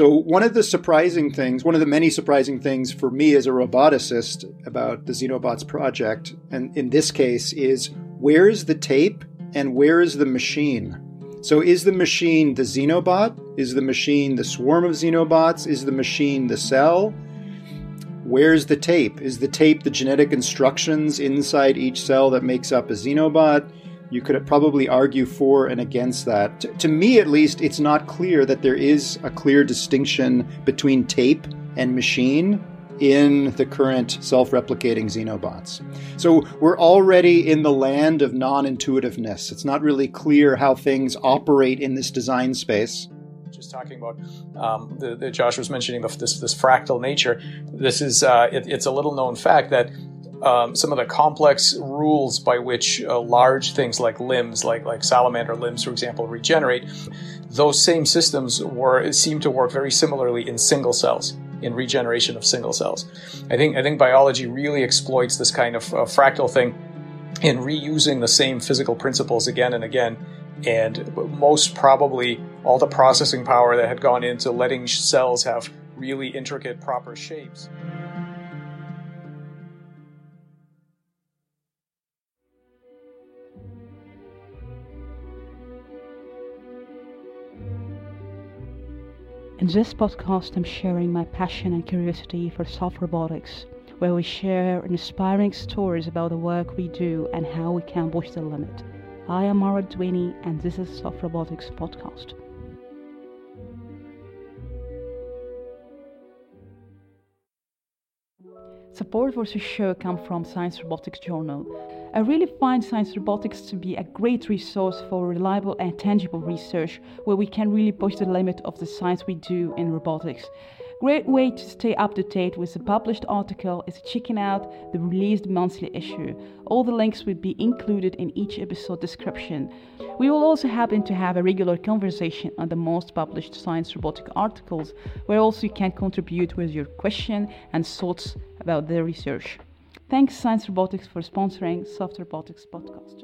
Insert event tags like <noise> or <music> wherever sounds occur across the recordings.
So, one of the surprising things, one of the many surprising things for me as a roboticist about the Xenobots project, and in this case, is where is the tape and where is the machine? So, is the machine the Xenobot? Is the machine the swarm of Xenobots? Is the machine the cell? Where's the tape? Is the tape the genetic instructions inside each cell that makes up a Xenobot? You could probably argue for and against that. T- to me, at least, it's not clear that there is a clear distinction between tape and machine in the current self replicating Xenobots. So we're already in the land of non intuitiveness. It's not really clear how things operate in this design space. Just talking about um, the, the, Josh was mentioning the, this this fractal nature. This is uh, it, it's a little known fact that um, some of the complex rules by which uh, large things like limbs, like like salamander limbs, for example, regenerate. Those same systems were seem to work very similarly in single cells, in regeneration of single cells. I think I think biology really exploits this kind of uh, fractal thing in reusing the same physical principles again and again. And most probably, all the processing power that had gone into letting cells have really intricate, proper shapes. In this podcast, I'm sharing my passion and curiosity for soft robotics, where we share inspiring stories about the work we do and how we can push the limit. I am Mara Dwiney, and this is Soft Robotics Podcast. Support for show comes from Science Robotics Journal, I really find science robotics to be a great resource for reliable and tangible research where we can really push the limit of the science we do in robotics. Great way to stay up to date with the published article is checking out the released monthly issue. All the links will be included in each episode description. We will also happen to have a regular conversation on the most published science robotic articles, where also you can contribute with your question and thoughts about the research. Thanks Science Robotics for sponsoring Soft Robotics podcast.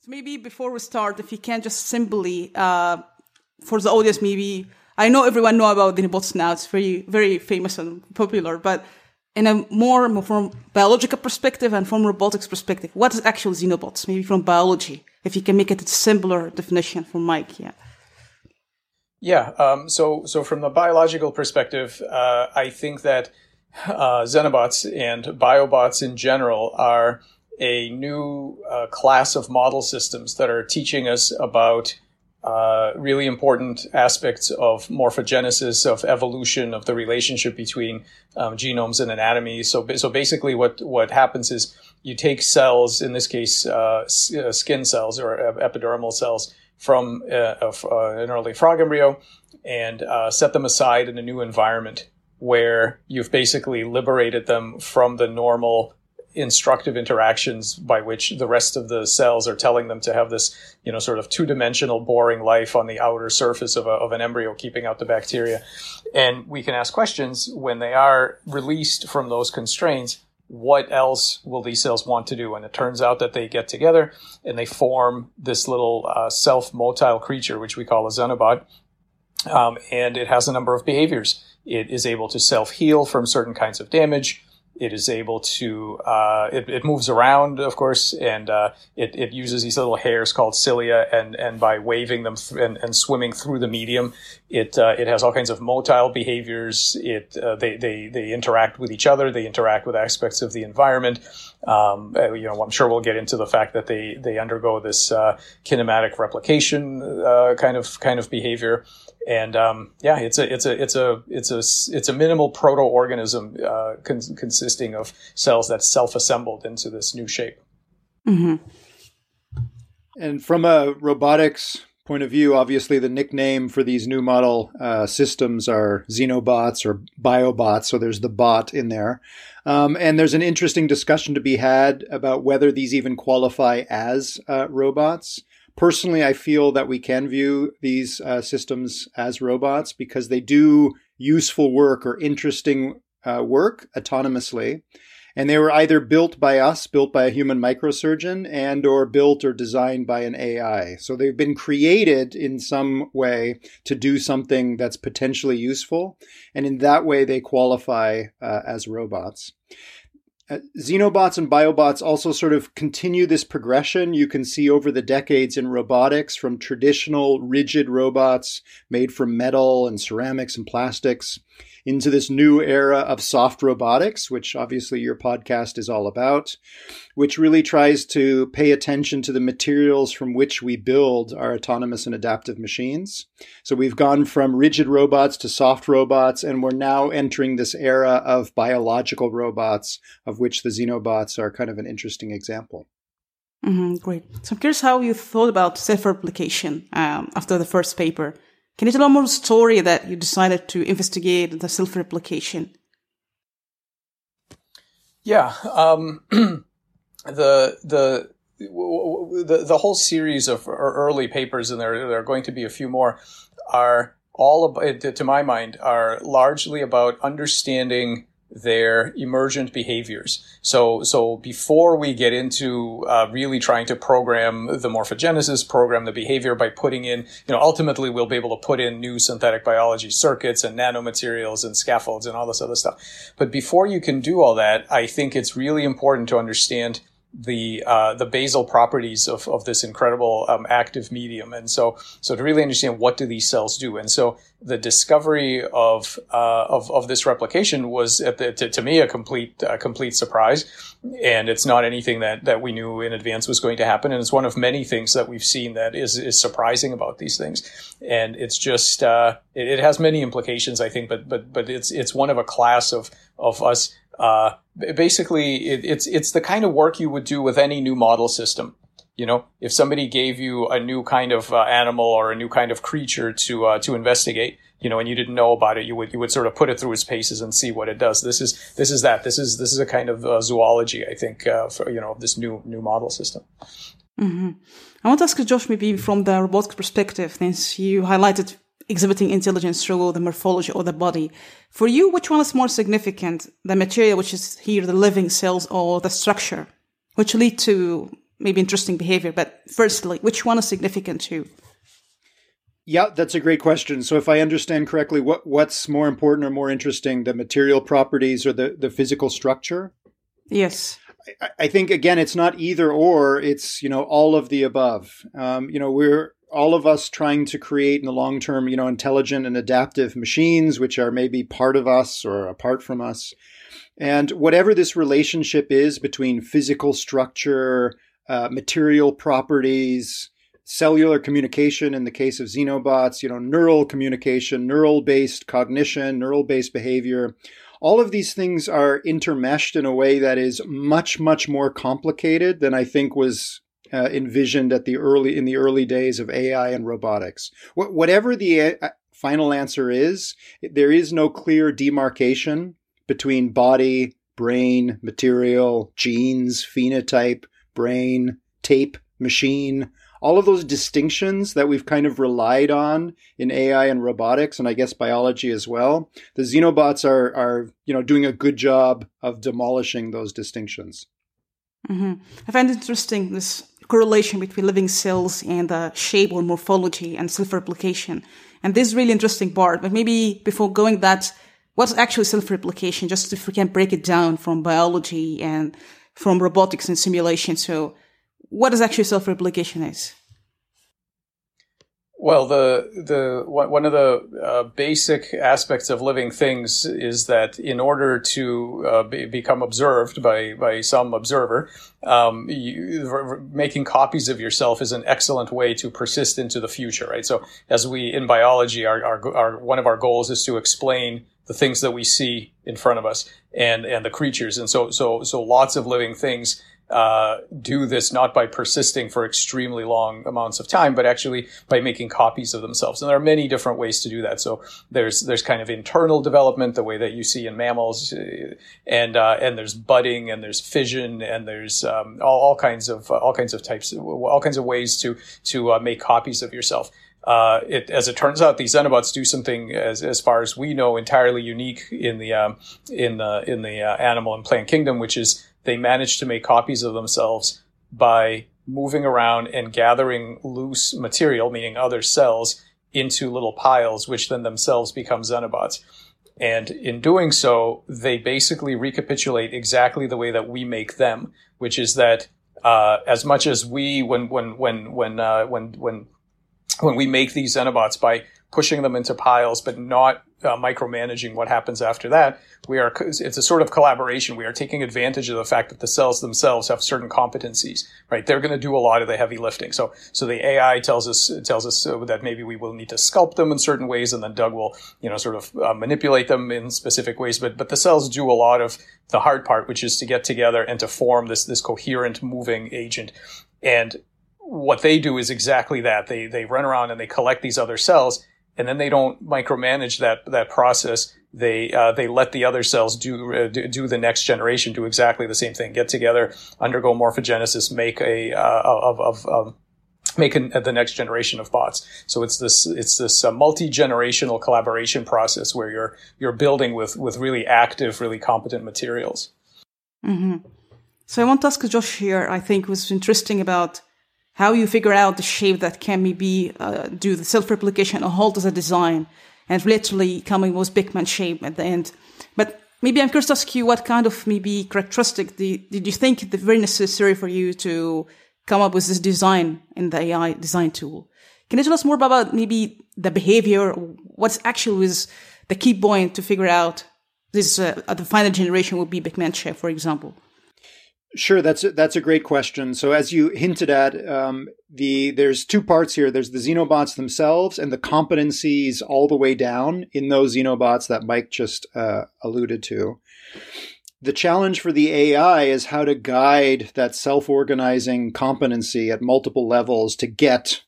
So maybe before we start, if you can just simply, uh, for the audience, maybe I know everyone know about Xenobots now; it's very, very famous and popular. But in a more, more from biological perspective and from robotics perspective, what is actual Xenobots? Maybe from biology, if you can make it a simpler definition for Mike, yeah. Yeah. Um, so, so from the biological perspective, uh, I think that uh, Xenobots and biobots in general are a new uh, class of model systems that are teaching us about uh, really important aspects of morphogenesis, of evolution, of the relationship between um, genomes and anatomy. So, so basically, what what happens is you take cells, in this case, uh, uh, skin cells or epidermal cells, from uh, uh, an early frog embryo and set them aside in a new environment where you've basically liberated them from the normal instructive interactions by which the rest of the cells are telling them to have this, you know, sort of two-dimensional boring life on the outer surface of, a, of an embryo, keeping out the bacteria. And we can ask questions when they are released from those constraints what else will these cells want to do? And it turns out that they get together and they form this little uh, self-motile creature, which we call a xenobot. Um, and it has a number of behaviors. It is able to self-heal from certain kinds of damage. It is able to, uh, it, it, moves around, of course, and uh, it, it, uses these little hairs called cilia, and, and by waving them th- and, and, swimming through the medium, it, uh, it has all kinds of motile behaviors. It, uh, they, they, they interact with each other, they interact with aspects of the environment. Um, uh, you know, I'm sure we'll get into the fact that they, they undergo this uh, kinematic replication kind of kind of behavior and um, yeah, it's a it's a it's a it's a it's a minimal proto-organism uh, con- consisting of cells that self-assembled into this new shape. Mm-hmm. And from a robotics point of view, obviously the nickname for these new model uh, systems are xenobots or biobots. So there's the bot in there. Um, and there's an interesting discussion to be had about whether these even qualify as uh, robots. Personally, I feel that we can view these uh, systems as robots because they do useful work or interesting uh, work autonomously. and they were either built by us, built by a human microsurgeon, and or built or designed by an AI. So they've been created in some way to do something that's potentially useful, and in that way they qualify uh, as robots. Uh, Xenobots and Biobots also sort of continue this progression. You can see over the decades in robotics from traditional rigid robots made from metal and ceramics and plastics into this new era of soft robotics, which obviously your podcast is all about, which really tries to pay attention to the materials from which we build our autonomous and adaptive machines. So we've gone from rigid robots to soft robots, and we're now entering this era of biological robots, of which the xenobots are kind of an interesting example. Mm-hmm, great. So I'm curious how you thought about self-replication um, after the first paper. Can you tell a more story that you decided to investigate the self-replication? Yeah, um, <clears throat> the the the the whole series of early papers, and there there are going to be a few more, are all about, to my mind, are largely about understanding their emergent behaviors. So, so before we get into uh, really trying to program the morphogenesis, program the behavior by putting in, you know, ultimately we'll be able to put in new synthetic biology circuits and nanomaterials and scaffolds and all this other stuff. But before you can do all that, I think it's really important to understand the uh, the basal properties of, of this incredible um, active medium, and so so to really understand what do these cells do, and so the discovery of uh, of, of this replication was the, to, to, me a complete uh, complete surprise, and it's not anything that that we knew in advance was going to happen, and it's one of many things that we've seen that is is surprising about these things, and it's just uh, it, it has many implications, I think, but but but it's it's one of a class of of us uh, basically, it, it's it's the kind of work you would do with any new model system. You know, if somebody gave you a new kind of uh, animal or a new kind of creature to uh, to investigate, you know, and you didn't know about it, you would you would sort of put it through its paces and see what it does. This is this is that. This is this is a kind of uh, zoology, I think, uh, for you know, this new new model system. Mm-hmm. I want to ask Josh, maybe from the robotics perspective, since you highlighted exhibiting intelligence through the morphology of the body. For you, which one is more significant? The material, which is here the living cells, or the structure, which lead to maybe interesting behavior? But firstly, which one is significant to you? Yeah, that's a great question. So, if I understand correctly, what what's more important or more interesting, the material properties or the the physical structure? Yes. I, I think again, it's not either or. It's you know all of the above. Um, you know, we're all of us trying to create in the long term, you know, intelligent and adaptive machines, which are maybe part of us or apart from us. And whatever this relationship is between physical structure, uh, material properties, cellular communication in the case of xenobots, you know, neural communication, neural based cognition, neural based behavior. All of these things are intermeshed in a way that is much, much more complicated than I think was uh, envisioned at the early in the early days of AI and robotics. Wh- whatever the uh, final answer is, there is no clear demarcation between body, brain, material, genes, phenotype, brain, tape, machine. All of those distinctions that we've kind of relied on in AI and robotics, and I guess biology as well, the xenobots are are you know doing a good job of demolishing those distinctions. Mm-hmm. I find it interesting this correlation between living cells and the shape or morphology and self-replication. And this is really interesting part. But maybe before going that, what's actually self-replication? Just if we can break it down from biology and from robotics and simulation. So what is actually self-replication is? Well, the the one of the uh, basic aspects of living things is that in order to uh, be, become observed by by some observer, um, you, making copies of yourself is an excellent way to persist into the future, right? So, as we in biology, our, our, our one of our goals is to explain the things that we see in front of us and and the creatures, and so so so lots of living things uh, do this not by persisting for extremely long amounts of time, but actually by making copies of themselves. And there are many different ways to do that. So there's there's kind of internal development, the way that you see in mammals, and uh, and there's budding, and there's fission, and there's um, all, all, kinds of all kinds of types, all kinds of ways to to uh, make copies of yourself. Uh, it, as it turns out, these Xenobots do something, as, as far as we know, entirely unique in the um, in the in the uh, animal and plant kingdom, which is they manage to make copies of themselves by moving around and gathering loose material, meaning other cells, into little piles, which then themselves become Xenobots. And in doing so, they basically recapitulate exactly the way that we make them, which is that uh, as much as we, when when when when uh, when when when we make these Xenobots by pushing them into piles, but not uh, micromanaging what happens after that. We are, it's a sort of collaboration. We are taking advantage of the fact that the cells themselves have certain competencies, right? They're going to do a lot of the heavy lifting. So, so the AI tells us, tells us uh, that maybe we will need to sculpt them in certain ways and then Doug will, you know, sort of uh, manipulate them in specific ways. But, but the cells do a lot of the hard part, which is to get together and to form this, this coherent moving agent. And what they do is exactly that. They, they run around and they collect these other cells and then they don't micromanage that that process. They uh, they let the other cells do, uh, do the next generation do exactly the same thing. Get together, undergo morphogenesis, make a uh, of of make an, the next generation of bots. So it's this it's this uh, multi generational collaboration process where you're you're building with with really active, really competent materials. Mm-hmm. So I want to ask Josh here. I think was interesting about how you figure out the shape that can maybe uh, do the self-replication or hold as a design and literally coming with Pac-Man shape at the end. But maybe I'm curious to ask you what kind of maybe characteristic did, did you think the very necessary for you to come up with this design in the AI design tool? Can you tell us more about maybe the behavior? What's actually was the key point to figure out this, uh, the final generation would be Pac-Man shape, for example? Sure, that's a, that's a great question. So as you hinted at, um, the there's two parts here. There's the xenobots themselves and the competencies all the way down in those xenobots that Mike just uh, alluded to. The challenge for the AI is how to guide that self-organizing competency at multiple levels to get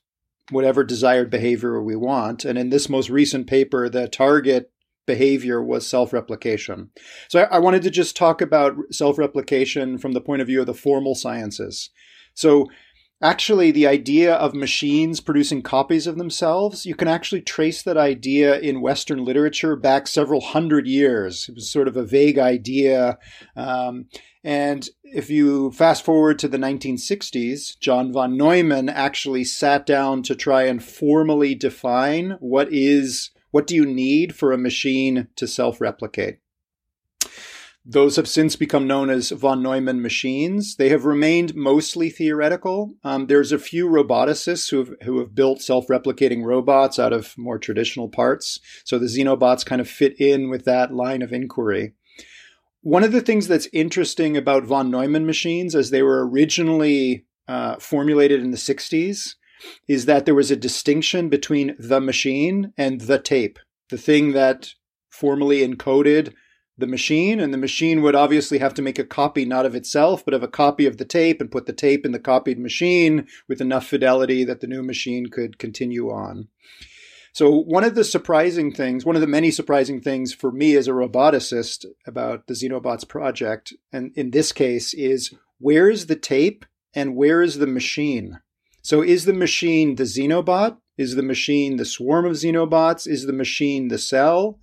whatever desired behavior we want. And in this most recent paper, the target behavior was self replication. So I, I, wanted to just talk about self replication from the point of view of the formal sciences. So actually, the idea of machines producing copies of themselves, you can actually trace that idea in Western literature back several hundred years. It was sort of a vague idea. Um, and if you fast forward to the 1960s, John von Neumann actually sat down to try and formally define what is what do you need for a machine to self replicate? Those have since become known as von Neumann machines. They have remained mostly theoretical. Um, there's a few roboticists who have, who have built self replicating robots out of more traditional parts. So the Xenobots kind of fit in with that line of inquiry. One of the things that's interesting about von Neumann machines, as they were originally uh, formulated in the 60s, is that there was a distinction between the machine and the tape, the thing that formally encoded the machine, and the machine would obviously have to make a copy not of itself, but of a copy of the tape and put the tape in the copied machine with enough fidelity that the new machine could continue on. So, one of the surprising things, one of the many surprising things for me as a roboticist about the Xenobots project, and in this case, is where is the tape and where is the machine? So is the machine the xenobot? Is the machine the swarm of xenobots? Is the machine the cell?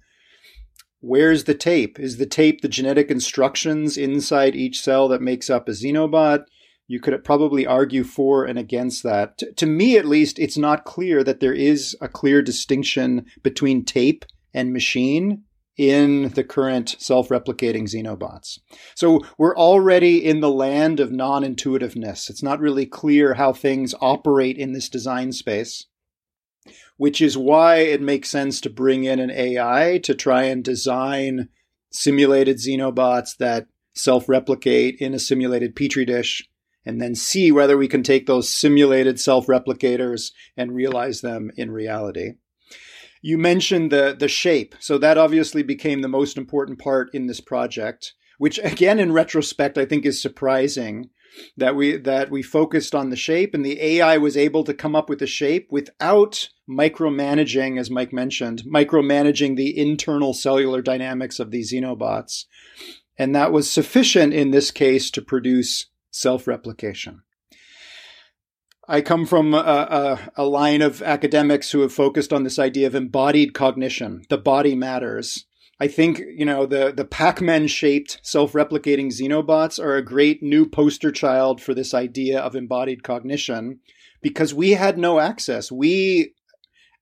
Where's the tape? Is the tape the genetic instructions inside each cell that makes up a xenobot? You could probably argue for and against that. T- to me, at least, it's not clear that there is a clear distinction between tape and machine in the current self replicating xenobots. So we're already in the land of non intuitiveness. It's not really clear how things operate in this design space, which is why it makes sense to bring in an AI to try and design simulated xenobots that self replicate in a simulated petri dish. And then see whether we can take those simulated self replicators and realize them in reality. You mentioned the the shape, so that obviously became the most important part in this project, which again in retrospect I think is surprising that we that we focused on the shape and the AI was able to come up with a shape without micromanaging as Mike mentioned, micromanaging the internal cellular dynamics of these xenobots. And that was sufficient in this case to produce self-replication. I come from a, a, a, line of academics who have focused on this idea of embodied cognition. The body matters. I think, you know, the, the Pac-Man shaped self-replicating xenobots are a great new poster child for this idea of embodied cognition because we had no access. We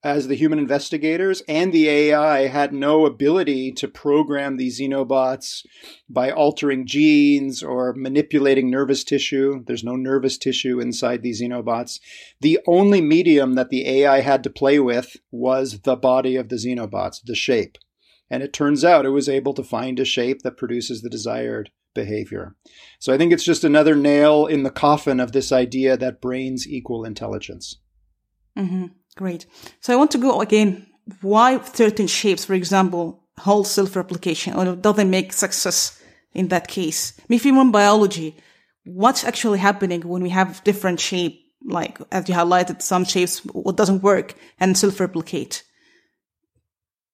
as the human investigators and the AI had no ability to program these xenobots by altering genes or manipulating nervous tissue. There's no nervous tissue inside these xenobots. The only medium that the AI had to play with was the body of the xenobots, the shape. And it turns out it was able to find a shape that produces the desired behavior. So I think it's just another nail in the coffin of this idea that brains equal intelligence. Mm-hmm. Great. So I want to go again. Why certain shapes, for example, hold self-replication, or do they make success in that case? You want biology, what's actually happening when we have different shape, like as you highlighted, some shapes what doesn't work and self-replicate?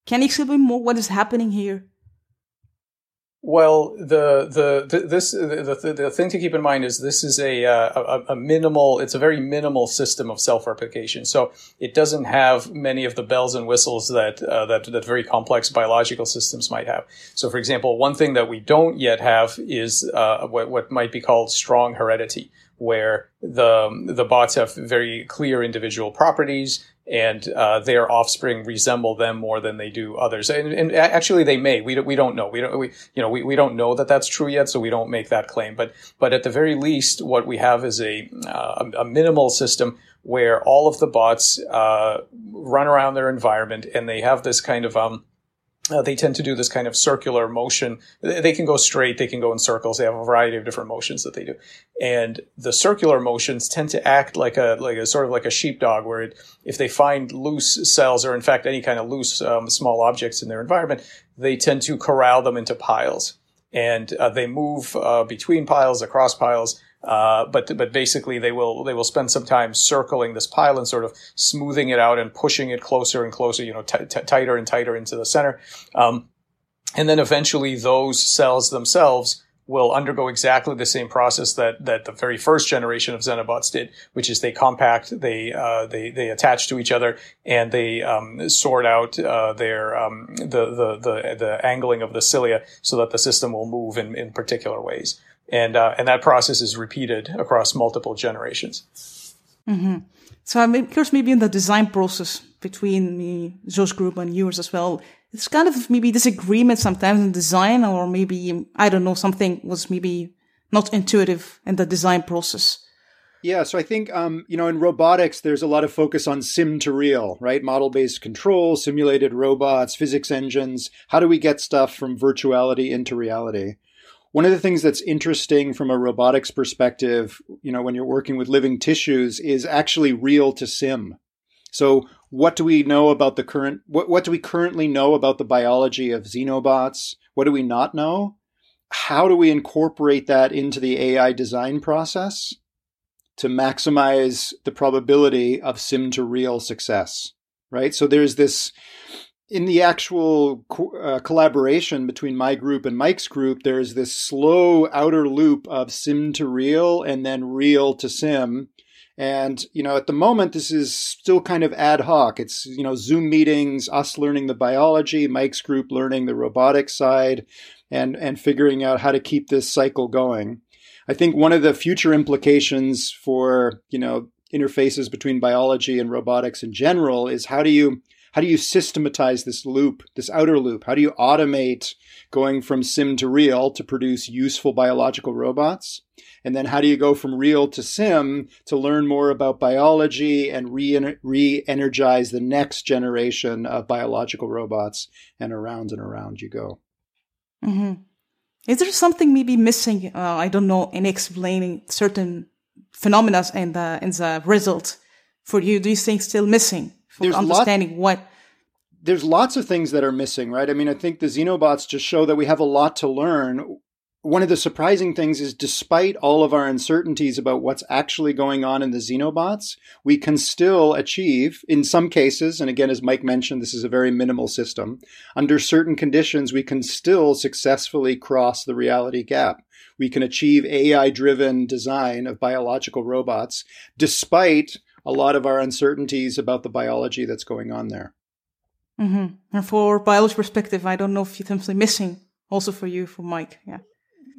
Can you explain more what is happening here? Well, the the, the this the, the, the thing to keep in mind is this is a, uh, a, a minimal. It's a very minimal system of self replication. So it doesn't have many of the bells and whistles that uh, that that very complex biological systems might have. So, for example, one thing that we don't yet have is uh, what what might be called strong heredity, where the the bots have very clear individual properties and uh, their offspring resemble them more than they do others. And, and, actually, they may. We don't, we don't know. We don't. We you know we, we don't know that that's true yet, so we don't make that claim. But but at the very least, what we have is a uh, a minimal system where all of the bots uh, run around their environment, and they have this kind of um, uh, they tend to do this kind of circular motion. They can go straight, they can go in circles. They have a variety of different motions that they do, and the circular motions tend to act like a like a sort of like a sheepdog, where it, if they find loose cells or in fact any kind of loose um, small objects in their environment, they tend to corral them into piles, and uh, they move uh, between piles, across piles, uh, but but basically they will they will spend some time circling this pile and sort of smoothing it out and pushing it closer and closer, you know, t- t- tighter and tighter into the center. Um, and then eventually those cells themselves will undergo exactly the same process that that the very first generation of Xenobots did, which is they compact, they uh, they they attach to each other, and they um, sort out uh, their um, the, the the the angling of the cilia so that the system will move in in particular ways and uh, and that process is repeated across multiple generations. Mm-hmm. So I'm curious, maybe in the design process between me, Josh group and yours as well, it's kind of maybe disagreement sometimes in design, or maybe I don't know something was maybe not intuitive in the design process. Yeah, so I think um, you know in robotics there's a lot of focus on sim to real, right? Model-based control, simulated robots, physics engines. How do we get stuff from virtuality into reality? One of the things that's interesting from a robotics perspective, you know, when you're working with living tissues is actually real to sim. So what do we know about the current what what do we currently know about the biology of xenobots? What do we not know? How do we incorporate that into the AI design process to maximize the probability of sim to real success? Right? So there's this in the actual co- uh, collaboration between my group and Mike's group, there's this slow outer loop of sim to real and then real to sim. And, you know, at the moment, this is still kind of ad hoc. It's, you know, Zoom meetings, us learning the biology, Mike's group learning the robotic side, and, and figuring out how to keep this cycle going. I think one of the future implications for, you know, interfaces between biology and robotics in general is how do you how do you systematize this loop, this outer loop? How do you automate going from sim to real to produce useful biological robots? And then how do you go from real to sim to learn more about biology and re energize the next generation of biological robots? And around and around you go. Mm-hmm. Is there something maybe missing? Uh, I don't know in explaining certain phenomena in the in the result for you. Do you think still missing? For there's understanding lot, what there's lots of things that are missing, right? I mean, I think the Xenobots just show that we have a lot to learn. one of the surprising things is despite all of our uncertainties about what's actually going on in the xenobots, we can still achieve, in some cases, and again, as Mike mentioned, this is a very minimal system, under certain conditions, we can still successfully cross the reality gap. We can achieve AI driven design of biological robots despite a lot of our uncertainties about the biology that's going on there. Mm-hmm. And for biology perspective, I don't know if you're simply missing also for you, for Mike. Yeah.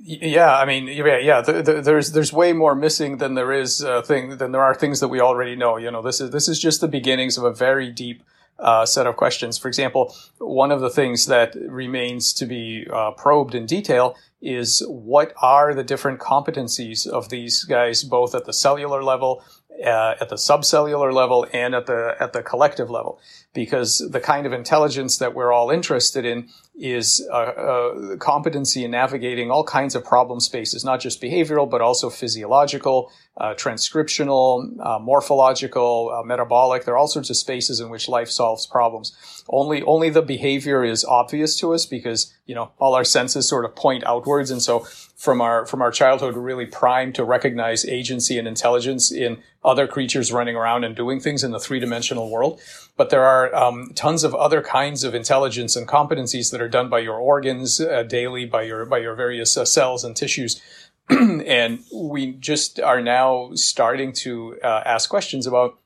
Yeah, I mean, yeah, yeah. The, the, there's there's way more missing than there is uh, thing than there are things that we already know. You know, this is this is just the beginnings of a very deep uh, set of questions. For example, one of the things that remains to be uh, probed in detail is what are the different competencies of these guys, both at the cellular level uh, at the subcellular level and at the at the collective level because the kind of intelligence that we're all interested in is uh, uh, competency in navigating all kinds of problem spaces, not just behavioral, but also physiological, uh, transcriptional, uh, morphological, uh, metabolic. There are all sorts of spaces in which life solves problems. Only, only the behavior is obvious to us because, you know, all our senses sort of point outwards. And so from our, from our childhood, we're really primed to recognize agency and intelligence in other creatures running around and doing things in the three dimensional world. But there are um, tons of other kinds of intelligence and competencies that are done by your organs uh, daily, by your by your various uh, cells and tissues. <clears throat> and we just are now starting to uh, ask questions about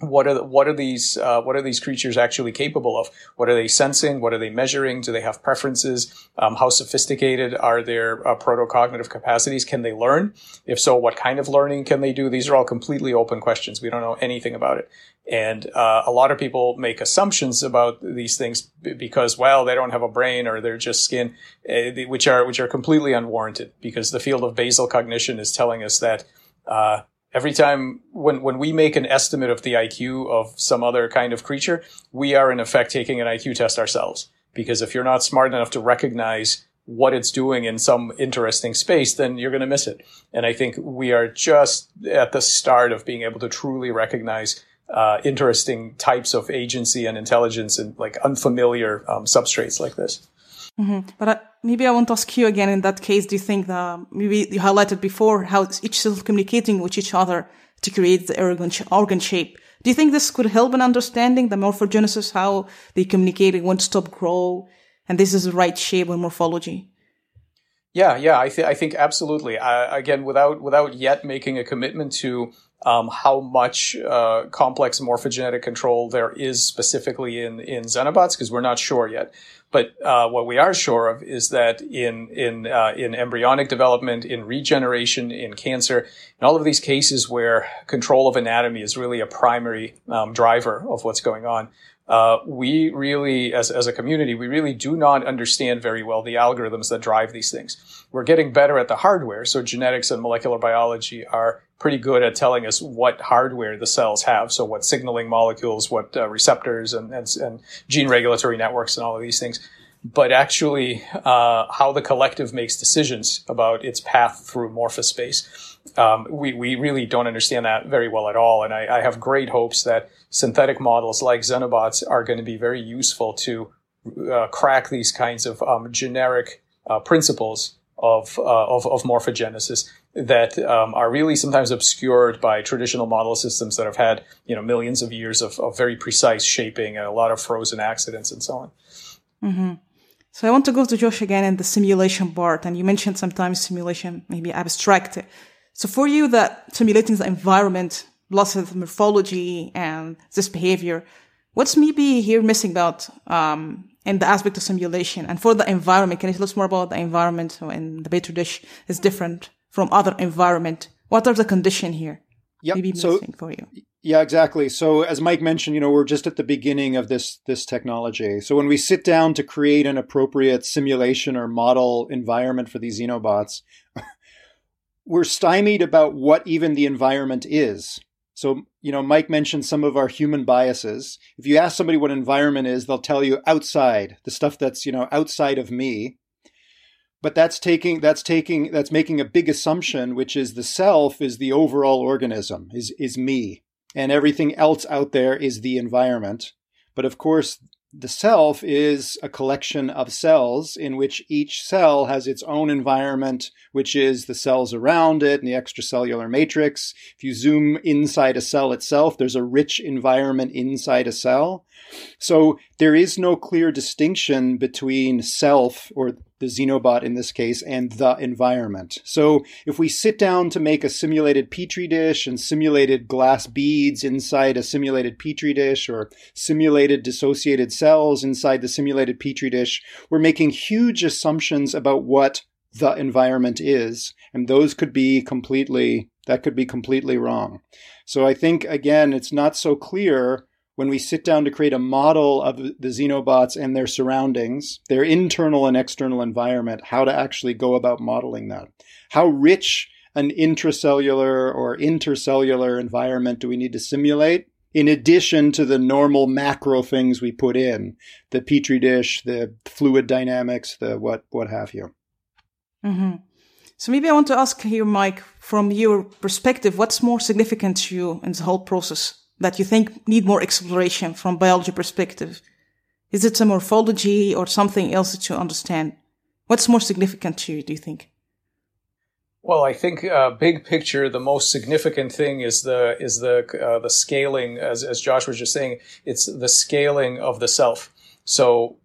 what are the, what are these uh, what are these creatures actually capable of? What are they sensing? What are they measuring? Do they have preferences? Um, how sophisticated are their uh, protocognitive capacities? Can they learn? If so, what kind of learning can they do? These are all completely open questions. We don't know anything about it, and uh, a lot of people make assumptions about these things because well they don't have a brain or they're just skin, uh, which are which are completely unwarranted because the field of basal cognition is telling us that uh, every time when, when we make an estimate of the IQ of some other kind of creature, we are in effect taking an IQ test ourselves. Because if you're not smart enough to recognize what it's doing in some interesting space, then you're going to miss it. And I think we are just at the start of being able to truly recognize uh, interesting types of agency and intelligence and like unfamiliar um, substrates like this. Mm-hmm. But uh, maybe I want to ask you again. In that case, do you think that maybe you highlighted before how each cell communicating with each other to create the organ, organ shape? Do you think this could help in understanding the morphogenesis, how they communicate and won't stop grow, and this is the right shape and morphology? Yeah, yeah, I, I think absolutely. Uh, again, without without yet making a commitment to um, how much uh, complex morphogenetic control there is specifically in in Xenobots, because we're not sure yet. But uh, what we are sure of is that in in uh, in embryonic development, in regeneration, in cancer, in all of these cases where control of anatomy is really a primary um, driver of what's going on, uh, we really, as, as a community, we really do not understand very well the algorithms that drive these things. We're getting better at the hardware, so genetics and molecular biology are pretty good at telling us what hardware the cells have. So what signaling molecules, what uh, receptors and, and, and, gene regulatory networks and all of these things. But actually, uh, how the collective makes decisions about its path through morphospace, um, we, we really don't understand that very well at all. And I, I have great hopes that synthetic models like Xenobots are going to be very useful to uh, crack these kinds of um, generic uh, principles of, uh, of, of morphogenesis that um, are really sometimes obscured by traditional model systems that have had you know millions of years of, of very precise shaping and a lot of frozen accidents and so on. Mm-hmm. So I want to go to Josh again in the simulation part, and you mentioned sometimes simulation maybe abstract. So for you, that simulating the environment, lots of morphology and this behavior, what's maybe here missing about um, in the aspect of simulation and for the environment? Can you tell us more about the environment in the Petri dish is different from other environment? What are the condition here? Yep. Maybe so, for you. Yeah, exactly. So as Mike mentioned, you know, we're just at the beginning of this this technology. So when we sit down to create an appropriate simulation or model environment for these xenobots, <laughs> we're stymied about what even the environment is. So, you know, Mike mentioned some of our human biases. If you ask somebody what environment is, they'll tell you outside, the stuff that's, you know, outside of me but that's taking that's taking that's making a big assumption which is the self is the overall organism is is me and everything else out there is the environment but of course the self is a collection of cells in which each cell has its own environment, which is the cells around it and the extracellular matrix. If you zoom inside a cell itself, there's a rich environment inside a cell. So there is no clear distinction between self or the xenobot in this case and the environment. So if we sit down to make a simulated petri dish and simulated glass beads inside a simulated petri dish or simulated dissociated cells inside the simulated petri dish, we're making huge assumptions about what the environment is. And those could be completely, that could be completely wrong. So I think again, it's not so clear when we sit down to create a model of the xenobots and their surroundings, their internal and external environment, how to actually go about modeling that. How rich an intracellular or intercellular environment do we need to simulate? In addition to the normal macro things we put in, the petri dish, the fluid dynamics, the what, what have you. Mm-hmm. So maybe I want to ask you, Mike, from your perspective, what's more significant to you in the whole process? That you think need more exploration from biology perspective? Is it a morphology or something else you understand? What's more significant to you, do you think? Well, I think uh, big picture, the most significant thing is the is the uh, the scaling, as as Josh was just saying, it's the scaling of the self. So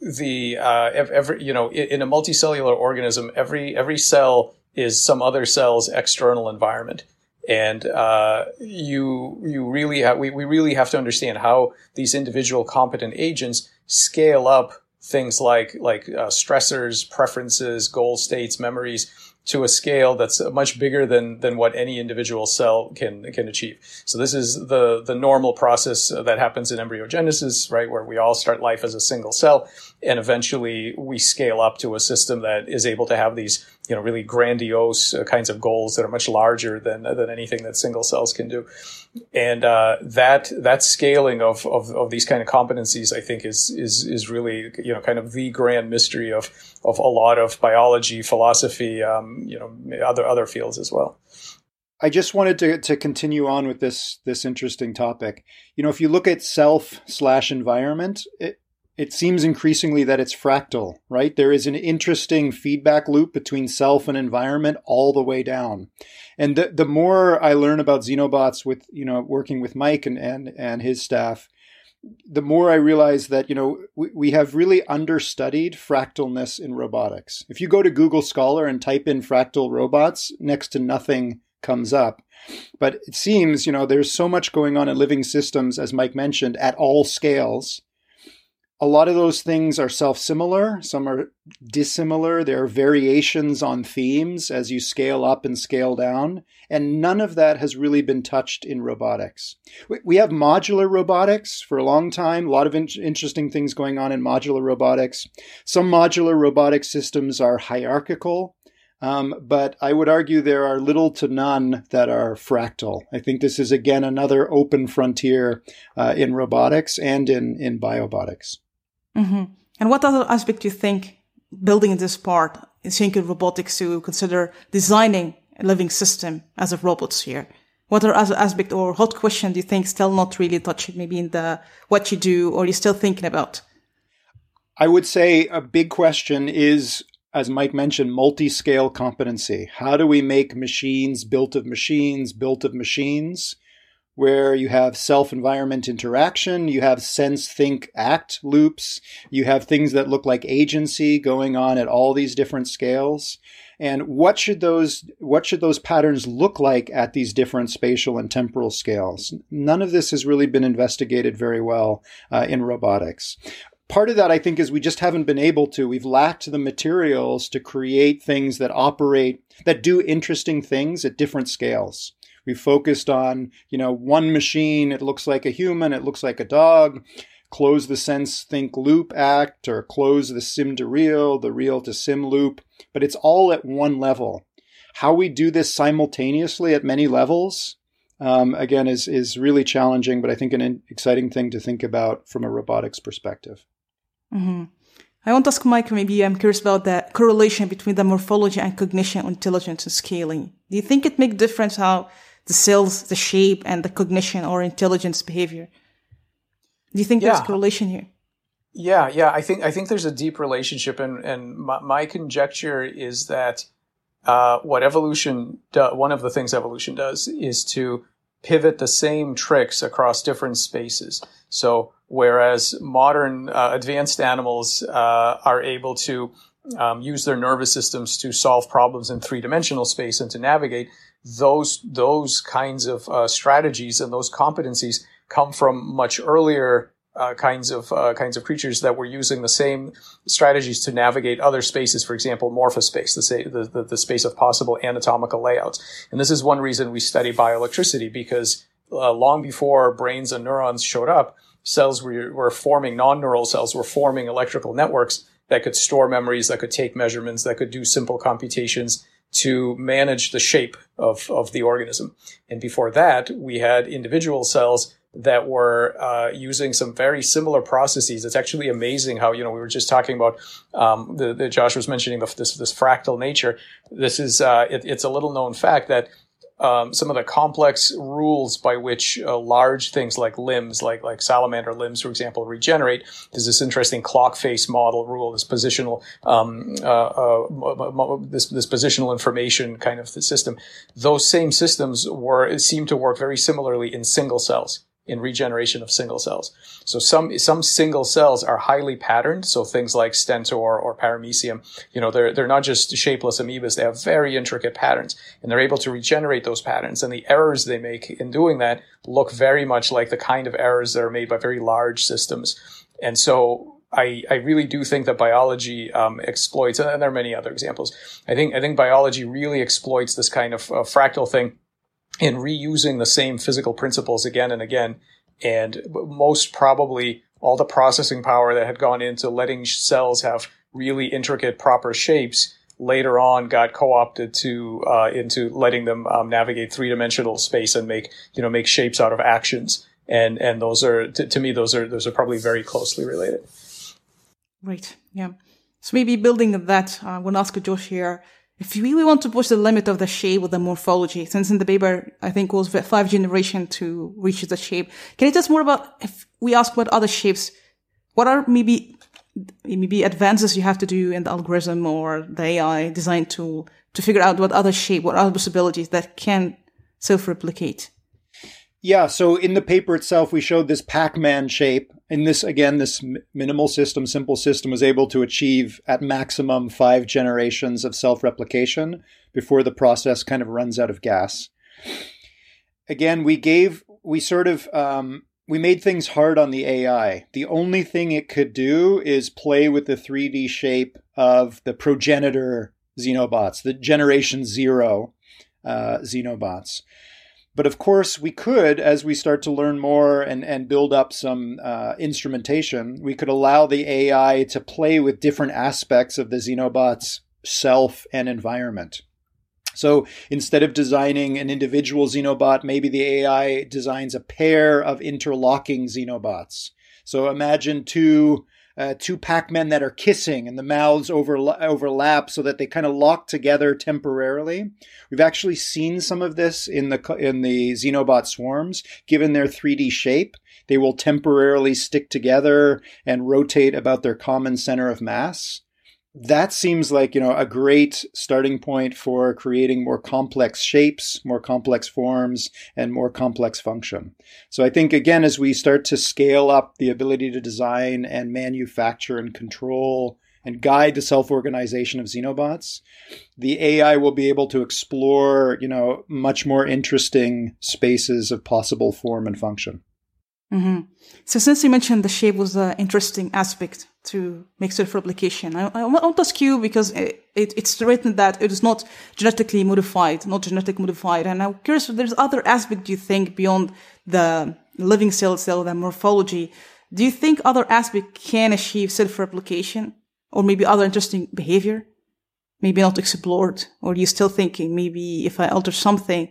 the uh, every you know in a multicellular organism, every every cell is some other cell's external environment and uh, you you really have we, we really have to understand how these individual competent agents scale up things like like uh, stressors, preferences, goal states, memories to a scale that's much bigger than than what any individual cell can can achieve. So this is the the normal process that happens in embryogenesis, right, where we all start life as a single cell, and eventually we scale up to a system that is able to have these you know really grandiose uh, kinds of goals that are much larger than than anything that single cells can do and uh, that that scaling of, of, of these kind of competencies I think is is is really you know kind of the grand mystery of of a lot of biology philosophy um, you know other other fields as well I just wanted to, to continue on with this this interesting topic. You know, if you look at self slash environment, it, it seems increasingly that it's fractal, right? There is an interesting feedback loop between self and environment all the way down. And the, the more I learn about xenobots with, you know, working with Mike and, and, and his staff, the more I realize that, you know, we, we have really understudied fractalness in robotics. If you go to Google Scholar and type in fractal robots, next to nothing comes up. But it seems, you know, there's so much going on in living systems, as Mike mentioned, at all scales a lot of those things are self similar, some are dissimilar. There are variations on themes as you scale up and scale down. And none of that has really been touched in robotics. We have modular robotics for a long time, a lot of in- interesting things going on in modular robotics. Some modular robotic systems are hierarchical. Um, but I would argue there are little to none that are fractal. I think this is again another open frontier uh, in robotics and in in biobotics. Mm-hmm. And what other aspect do you think building this part in thinking robotics to consider designing a living system as a robot here? What other aspect or hot question do you think still not really touched maybe in the what you do or you're still thinking about? I would say a big question is, as Mike mentioned, multi-scale competency. How do we make machines built of machines, built of machines? Where you have self environment interaction, you have sense, think, act loops, you have things that look like agency going on at all these different scales. And what should those what should those patterns look like at these different spatial and temporal scales? None of this has really been investigated very well uh, in robotics part of that I think is we just haven't been able to. We've lacked the materials to create things that operate, that do interesting things at different scales. We focused on, you know, one machine, it looks like a human, it looks like a dog. Close the sense think loop act or close the sim to real, the real to sim loop, but it's all at one level. How we do this simultaneously at many levels, um, again, is, is really challenging, but I think an exciting thing to think about from a robotics perspective. Mm-hmm. I want to ask Mike, maybe I'm curious about the correlation between the morphology and cognition, intelligence, and scaling. Do you think it makes difference how the cells, the shape, and the cognition or intelligence behavior. Do you think yeah. there's correlation here? Yeah, yeah, I think I think there's a deep relationship, and and my, my conjecture is that uh, what evolution do, one of the things evolution does is to pivot the same tricks across different spaces. So whereas modern uh, advanced animals uh, are able to um, use their nervous systems to solve problems in three dimensional space and to navigate, those those kinds of uh, strategies and those competencies come from much earlier uh, kinds of uh, kinds of creatures that were using the same strategies to navigate other spaces. For example, morphospace, the, the, the, the space of possible anatomical layouts. And this is one reason we study bioelectricity because uh, long before brains and neurons showed up, cells were, were forming non-neural cells were forming electrical networks that could store memories, that could take measurements, that could do simple computations to manage the shape of, of the organism. And before that, we had individual cells that were uh, using some very similar processes. It's actually amazing how you know we were just talking about um, the, the Josh was mentioning the, this this fractal nature. This is uh, it, it's a little known fact that um, some of the complex rules by which uh, large things like limbs, like like salamander limbs, for example, regenerate. There's this interesting clock face model rule, this positional um, uh, uh, this this positional information kind of system. Those same systems were seem to work very similarly in single cells in regeneration of single cells. So some some single cells are highly patterned. So things like stentor or paramecium, you know, they're they're not just shapeless amoebas. They have very intricate patterns, and they're able to regenerate those patterns. And the errors they make in doing that look very much like the kind of errors that are made by very large systems. And so I, I really do think that biology um, exploits, and there are many other examples. I think I think biology really exploits this kind of uh, fractal thing in reusing the same physical principles again and again. And most probably all the processing power that had gone into letting cells have really intricate proper shapes later on got co-opted to uh, into letting them um, navigate three-dimensional space and make you know make shapes out of actions. And and those are to, to me those are those are probably very closely related. Right. Yeah. So maybe building that uh, i want to ask josh here if you really want to push the limit of the shape with the morphology, since in the paper, I think it was five generation to reach the shape. Can you tell us more about if we ask what other shapes, what are maybe, maybe advances you have to do in the algorithm or the AI design tool to figure out what other shape, what other possibilities that can self-replicate? Yeah, so in the paper itself, we showed this Pac-Man shape. and this, again, this minimal system, simple system was able to achieve at maximum five generations of self-replication before the process kind of runs out of gas. Again, we gave, we sort of, um, we made things hard on the AI. The only thing it could do is play with the 3D shape of the progenitor xenobots, the generation zero uh, xenobots. But of course, we could, as we start to learn more and, and build up some uh, instrumentation, we could allow the AI to play with different aspects of the Xenobot's self and environment. So instead of designing an individual Xenobot, maybe the AI designs a pair of interlocking Xenobots. So imagine two uh, two Pac-Men that are kissing and the mouths overlap so that they kind of lock together temporarily. We've actually seen some of this in the in the Xenobot swarms. Given their 3D shape, they will temporarily stick together and rotate about their common center of mass that seems like you know a great starting point for creating more complex shapes more complex forms and more complex function. So i think again as we start to scale up the ability to design and manufacture and control and guide the self-organization of xenobots the ai will be able to explore you know much more interesting spaces of possible form and function mm-hmm. so since you mentioned the shape was an interesting aspect to make self-replication. I, I want to ask you because it, it, it's written that it is not genetically modified, not genetic modified. And I'm curious if there's other aspect you think beyond the living cell cell, the morphology. Do you think other aspect can achieve self-replication or maybe other interesting behavior? Maybe not explored or you still thinking maybe if I alter something,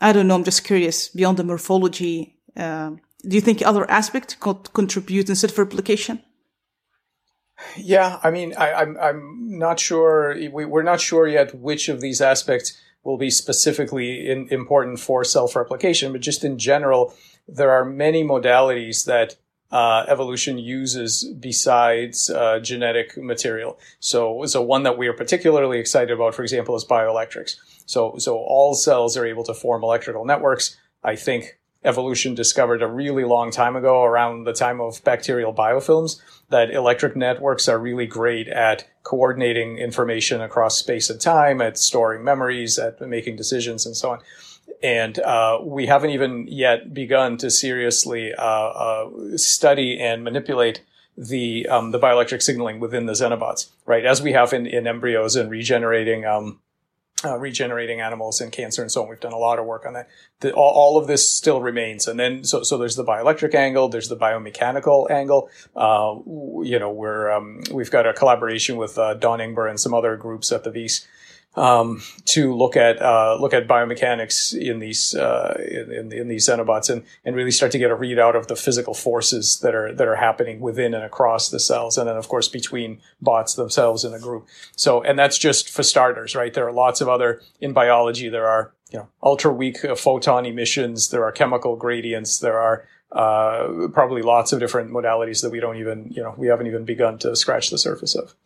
I don't know. I'm just curious beyond the morphology. Uh, do you think other aspects could contribute instead of replication? Yeah, I mean, I, am I'm, I'm not sure. We, we're not sure yet which of these aspects will be specifically in, important for self-replication, but just in general, there are many modalities that uh, evolution uses besides uh, genetic material. So, so one that we are particularly excited about, for example, is bioelectrics. So, so all cells are able to form electrical networks. I think evolution discovered a really long time ago, around the time of bacterial biofilms, that electric networks are really great at coordinating information across space and time, at storing memories, at making decisions, and so on and uh, we haven't even yet begun to seriously uh, uh, study and manipulate the um, the bioelectric signaling within the xenobots, right? As we have in, in embryos and regenerating um, uh, regenerating animals and cancer and so on. We've done a lot of work on that. The, all, all, of this still remains. And then, so, so there's the bioelectric angle, there's the biomechanical angle. Uh, you know, we're, um, we've got a collaboration with uh, Don Ingber and some other groups at the Wyss um, to look at uh, look at biomechanics in these uh, in, in, these xenobots and, and really start to get a readout of the physical forces that are that are happening within and across the cells, and then of course between bots themselves in a group. So, and that's just for starters, right? There are lots of other in biology. There are you know ultra weak uh, photon emissions. There are chemical gradients. There are uh, probably lots of different modalities that we don't even you know we haven't even begun to scratch the surface of.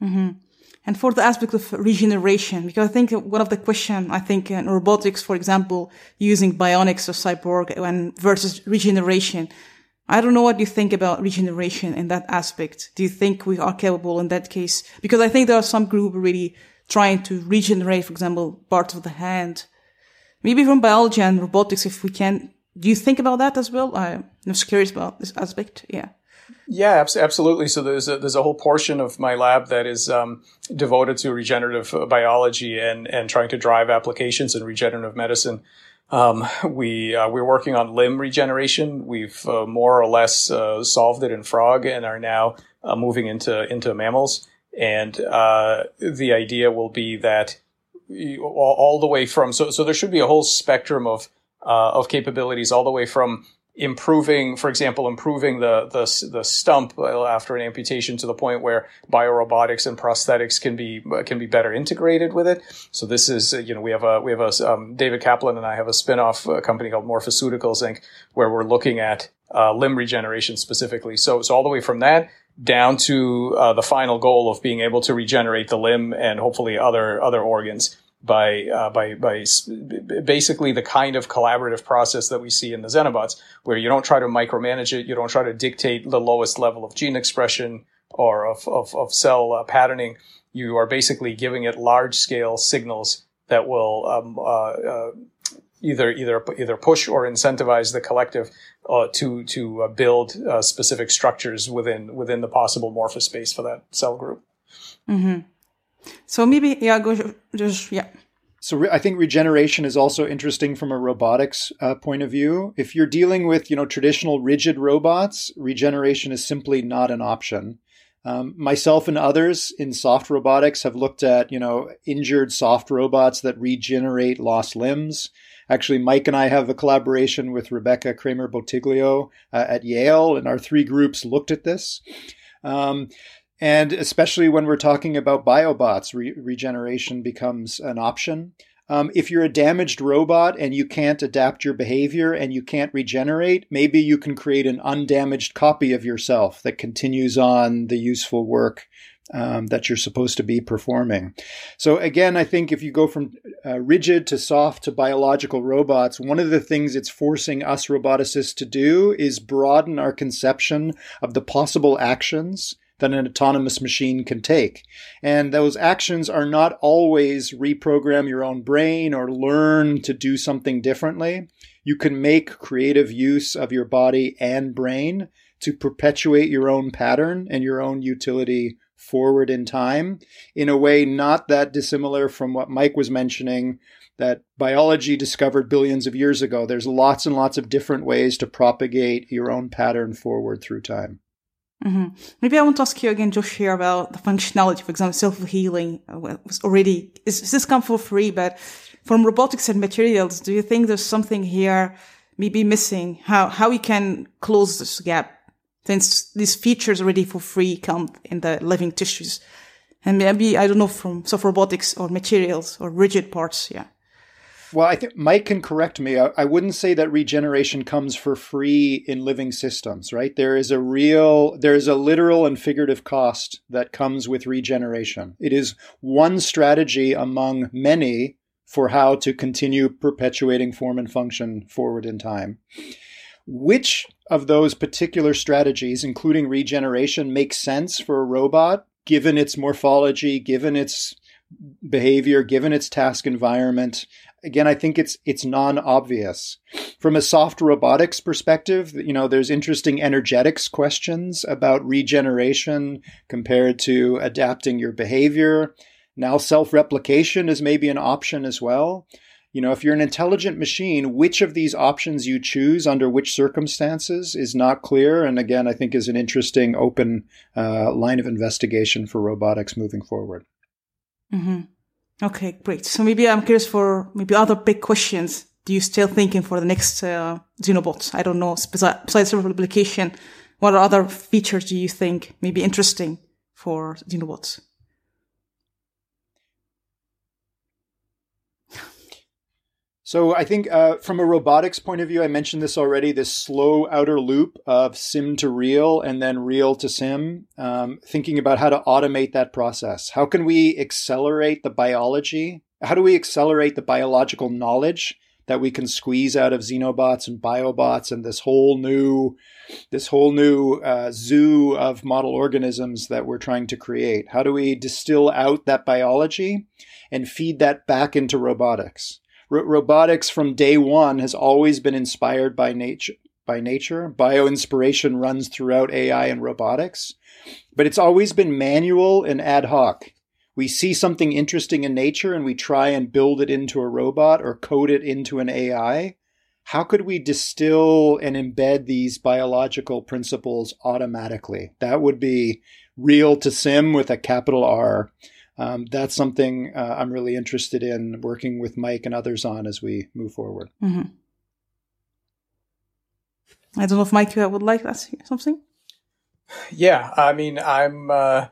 Mm-hmm and for the aspect of regeneration, because I think one of the question, I think in robotics, for example, using bionics or cyborg and versus regeneration, I don't know what you think about regeneration in that aspect. Do you think we are capable in that case? Because I think there are some group really trying to regenerate, for example, parts of the hand. Maybe from biology and robotics, if we can. Do you think about that as well? I'm just curious about this aspect. Yeah. Yeah, absolutely. So there's a, there's a whole portion of my lab that is um, devoted to regenerative uh, biology and and trying to drive applications in regenerative medicine. Um, we uh, we're working on limb regeneration. We've uh, more or less uh, solved it in frog and are now uh, moving into into mammals. And uh, the idea will be that all, all, the way from so so there should be a whole spectrum of of capabilities all the way from improving, for example, improving the, the, the stump after an amputation to the point where biorobotics and prosthetics can be can be better integrated with it. So this is you know we have a we have a um, David Kaplan and I have a spinoff company called Morphoceuticals Inc. where we're looking at uh, limb regeneration specifically. So so all the way from that down to uh, the final goal of being able to regenerate the limb and hopefully other other organs by uh, by by basically the kind of collaborative process that we see in the Xenobots, where you don't try to micromanage it, you don't try to dictate the lowest level of gene expression or of of, of cell uh, patterning. You are basically giving it large scale signals that will um, uh, uh either either either push or incentivize the collective uh, to to uh, build specific structures within within the possible morphospace for that cell group. Mm-hmm. So maybe, yeah, go just, yeah. So re- I think regeneration is also interesting from a robotics uh, point of view. If you're dealing with, you know, traditional rigid robots, regeneration is simply not an option. Um, myself and others in soft robotics have looked at, you know, injured soft robots that regenerate lost limbs. Actually, Mike and I have a collaboration with Rebecca Kramer Bottiglio uh, at Yale, and our three groups looked at this. Um, and especially when we're talking about biobots, re- regeneration becomes an option. Um, if you're a damaged robot and you can't adapt your behavior and you can't regenerate, maybe you can create an undamaged copy of yourself that continues on the useful work um, that you're supposed to be performing. So, again, I think if you go from uh, rigid to soft to biological robots, one of the things it's forcing us roboticists to do is broaden our conception of the possible actions that an autonomous machine can take. And those actions are not always reprogram your own brain or learn to do something differently. You can make creative use of your body and brain to perpetuate your own pattern and your own utility forward in time in a way not that dissimilar from what Mike was mentioning that biology discovered billions of years ago. There's lots and lots of different ways to propagate your own pattern forward through time. Mm-hmm. Maybe I want to ask you again, Josh, here about the functionality. For example, self-healing uh, was already, is, is this come for free? But from robotics and materials, do you think there's something here maybe missing? How, how we can close this gap? Since these features already for free come in the living tissues. And maybe, I don't know, from soft robotics or materials or rigid parts. Yeah. Well, I think Mike can correct me. I, I, wouldn't say that regeneration comes for free in living systems, right? There is a real, there is a literal and figurative cost that comes with regeneration. It is one strategy among many for how to continue perpetuating form and function forward in time. Which of those particular strategies, including regeneration, makes sense for a robot given its morphology, given its behavior, given its task environment? Again, I think it's it's non-obvious. From a soft robotics perspective, you know, there's interesting energetics questions about regeneration compared to adapting your behavior. Now self-replication is maybe an option as well you know, if you're an intelligent machine, which of these options you choose under which circumstances is not clear. And again, I think is an interesting open uh, line of investigation for robotics moving forward. Mm-hmm. Okay, great. So maybe I'm curious for maybe other big questions. Do you still thinking for the next uh, Xenobots? I don't know. Besides replication, what other features do you think may be interesting for Xenobots? So I think uh, from a robotics point of view, I mentioned this already. This slow outer loop of sim to real and then real to sim. Um, thinking about how to automate that process. How can we accelerate the biology? How do we accelerate the biological knowledge that we can squeeze out of xenobots and biobots and this whole new, this whole new uh, zoo of model organisms that we're trying to create? How do we distill out that biology and feed that back into robotics? Robotics from day one has always been inspired by nature. By nature, bio inspiration runs throughout AI and robotics, but it's always been manual and ad hoc. We see something interesting in nature and we try and build it into a robot or code it into an AI. How could we distill and embed these biological principles automatically? That would be real to sim with a capital R um, that's something uh, I'm really interested in working with Mike and others on as we move forward. Mm-hmm. I don't know if Mike would like that something. Yeah, I mean, I'm uh,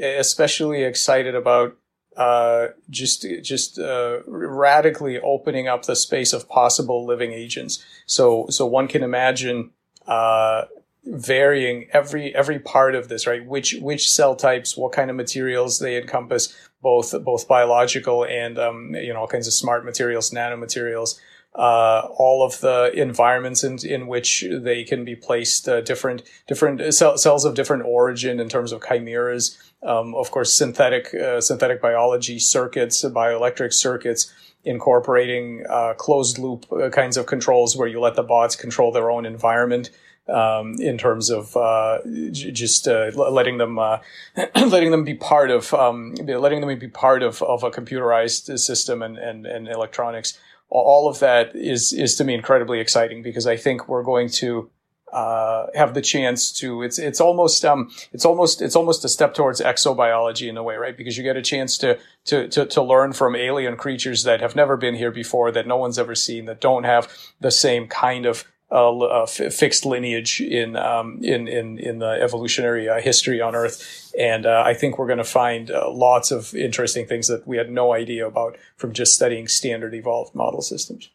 especially excited about uh, just just uh, radically opening up the space of possible living agents. So so one can imagine uh, varying every every part of this, right? Which which cell types, what kind of materials they encompass, both both biological and um, you know all kinds of smart materials, nanomaterials. Uh, all of the environments in, in which they can be placed, uh, different different cell, cells of different origin in terms of chimeras. Um, of course, synthetic uh, synthetic biology circuits, bioelectric circuits, incorporating uh, closed loop uh, kinds of controls where you let the bots control their own environment um, in terms of uh, j- just uh, letting them uh, <clears throat> letting them be part of um, letting them be part of, of a computerized system and, and, and electronics. All of that is is to me incredibly exciting because I think we're going to uh, have the chance to it's it's almost um it's almost it's almost a step towards exobiology in a way right because you get a chance to to to, to learn from alien creatures that have never been here before that no one's ever seen that don't have the same kind of uh, f- fixed lineage in um, in in in the evolutionary uh, history on Earth, and uh, I think we're going to find uh, lots of interesting things that we had no idea about from just studying standard evolved model systems.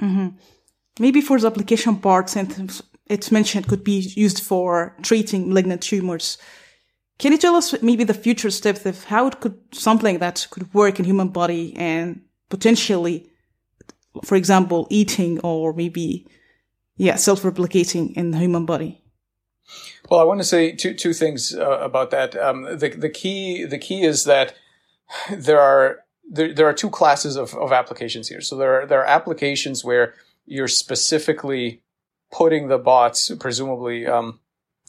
Mm-hmm. Maybe for the application parts, and it's mentioned could be used for treating malignant tumors. Can you tell us maybe the future steps of how it could something that could work in human body and potentially, for example, eating or maybe yeah, self-replicating in the human body. Well, I want to say two two things uh, about that. Um, the the key the key is that there are there, there are two classes of, of applications here. So there are there are applications where you're specifically putting the bots, presumably um,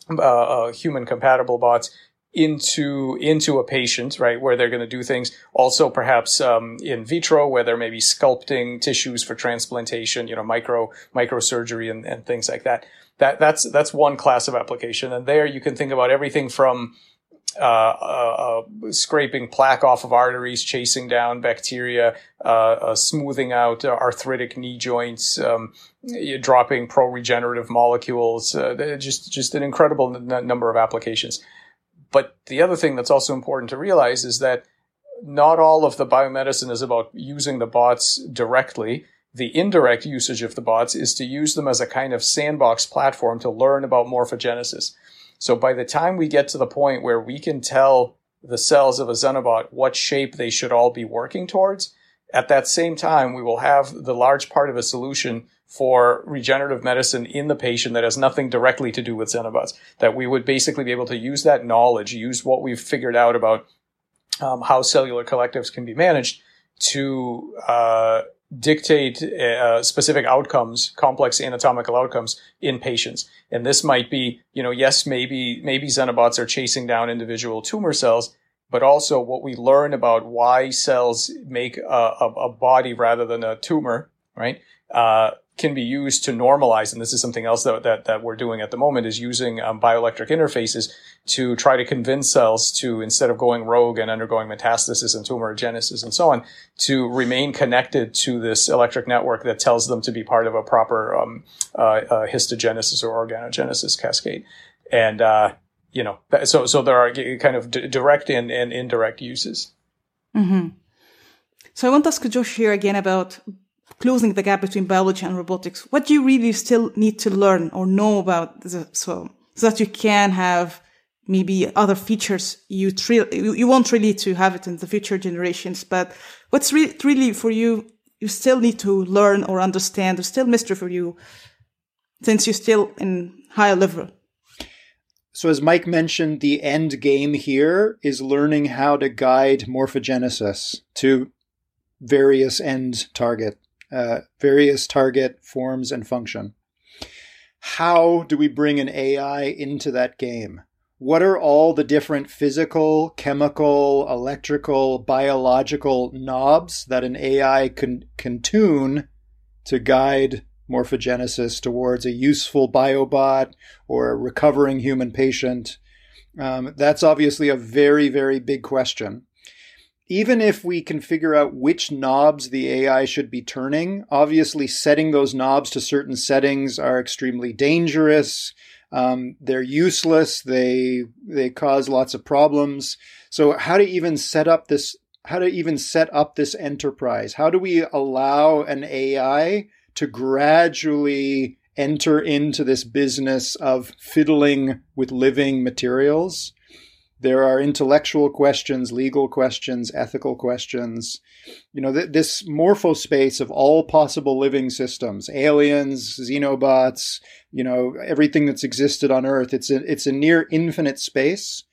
uh, uh, human compatible bots, into into a patient, right, where they're going to do things. Also, perhaps um, in vitro, where they're maybe sculpting tissues for transplantation, you know, micro microsurgery and, and things like that. That that's that's one class of application, and there you can think about everything from uh, uh, uh, scraping plaque off of arteries, chasing down bacteria, uh, uh, smoothing out arthritic knee joints, um, dropping pro-regenerative molecules. just just an incredible n- number of applications. But the other thing that's also important to realize is that not all of the biomedicine is about using the bots directly. The indirect usage of the bots is to use them as a kind of sandbox platform to learn about morphogenesis. So by the time we get to the point where we can tell the cells of a xenobot what shape they should all be working towards, at that same time, we will have the large part of a solution for regenerative medicine in the patient that has nothing directly to do with xenobots. That we would basically be able to use that knowledge, use what we've figured out about um, how cellular collectives can be managed to uh, dictate uh, specific outcomes, complex anatomical outcomes in patients. And this might be, you know, yes, maybe maybe xenobots are chasing down individual tumor cells, but also what we learn about why cells make a, a, a body rather than a tumor, right? Uh, can be used to normalize, and this is something else that, that, that we're doing at the moment, is using um, bioelectric interfaces to try to convince cells to, instead of going rogue and undergoing metastasis and tumorigenesis and so on, to remain connected to this electric network that tells them to be part of a proper um, uh, uh, histogenesis or organogenesis cascade. And, uh, you know, so, so there are kind of d- direct and, and indirect uses. Mm-hmm. So I want to ask Josh here again about closing the gap between biology and robotics, what do you really still need to learn or know about the, so, so that you can have maybe other features you, you want really to have it in the future generations, but what's re- really for you, you still need to learn or understand, or still mystery for you, since you're still in higher level? So, as Mike mentioned, the end game here is learning how to guide morphogenesis to various end target uh, various target forms and function. How do we bring an AI into that game? What are all the different physical, chemical, electrical, biological knobs that an AI can, can tune to guide morphogenesis towards a useful biobot or a recovering human patient? Um, that's obviously a very, very big question even if we can figure out which knobs the AI should be turning, obviously setting those knobs to certain settings are extremely dangerous. Um, they're useless. They they cause lots of problems. So how to even set up this? How to even set up this enterprise? How do we allow an AI to gradually enter into this business of fiddling with living materials? There are intellectual questions, legal questions, ethical questions. You know, th- this morphospace of all possible living systems, aliens, xenobots, you know, everything that's existed on Earth, it's a, it's a near infinite space.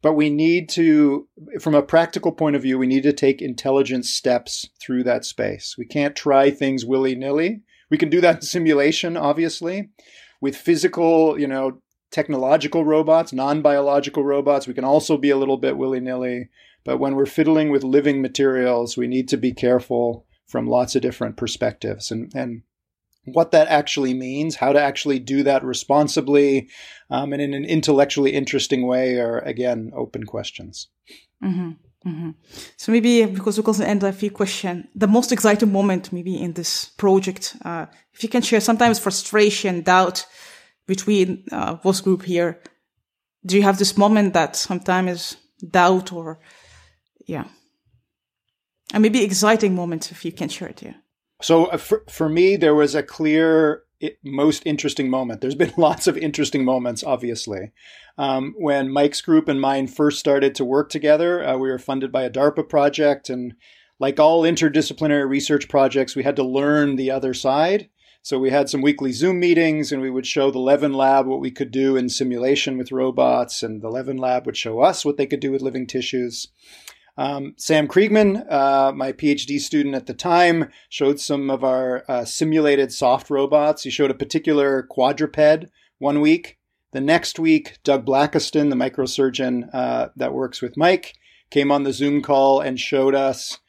But we need to, from a practical point of view, we need to take intelligent steps through that space. We can't try things willy nilly. We can do that in simulation, obviously. With physical, you know, technological robots, non biological robots. We can also be a little bit willy nilly. But when we're fiddling with living materials, we need to be careful from lots of different perspectives. And, and what that actually means, how to actually do that responsibly um, and in an intellectually interesting way are, again, open questions. Mm-hmm. Mm-hmm. So maybe because we can end a few question, the most exciting moment maybe in this project, uh, if you can share sometimes frustration, doubt, between uh, both group here, do you have this moment that sometimes doubt or, yeah, and maybe exciting moments if you can share it here? So uh, for, for me, there was a clear it, most interesting moment. There's been <laughs> lots of interesting moments, obviously. Um, when Mike's group and mine first started to work together, uh, we were funded by a DARPA project. And like all interdisciplinary research projects, we had to learn the other side. So we had some weekly Zoom meetings and we would show the Levin Lab what we could do in simulation with robots, and the Levin Lab would show us what they could do with living tissues. Um, Sam Kriegman, uh, my PhD student at the time, showed some of our uh, simulated soft robots. He showed a particular quadruped one week. The next week, Doug Blackiston, the microsurgeon uh, that works with Mike, came on the Zoom call and showed us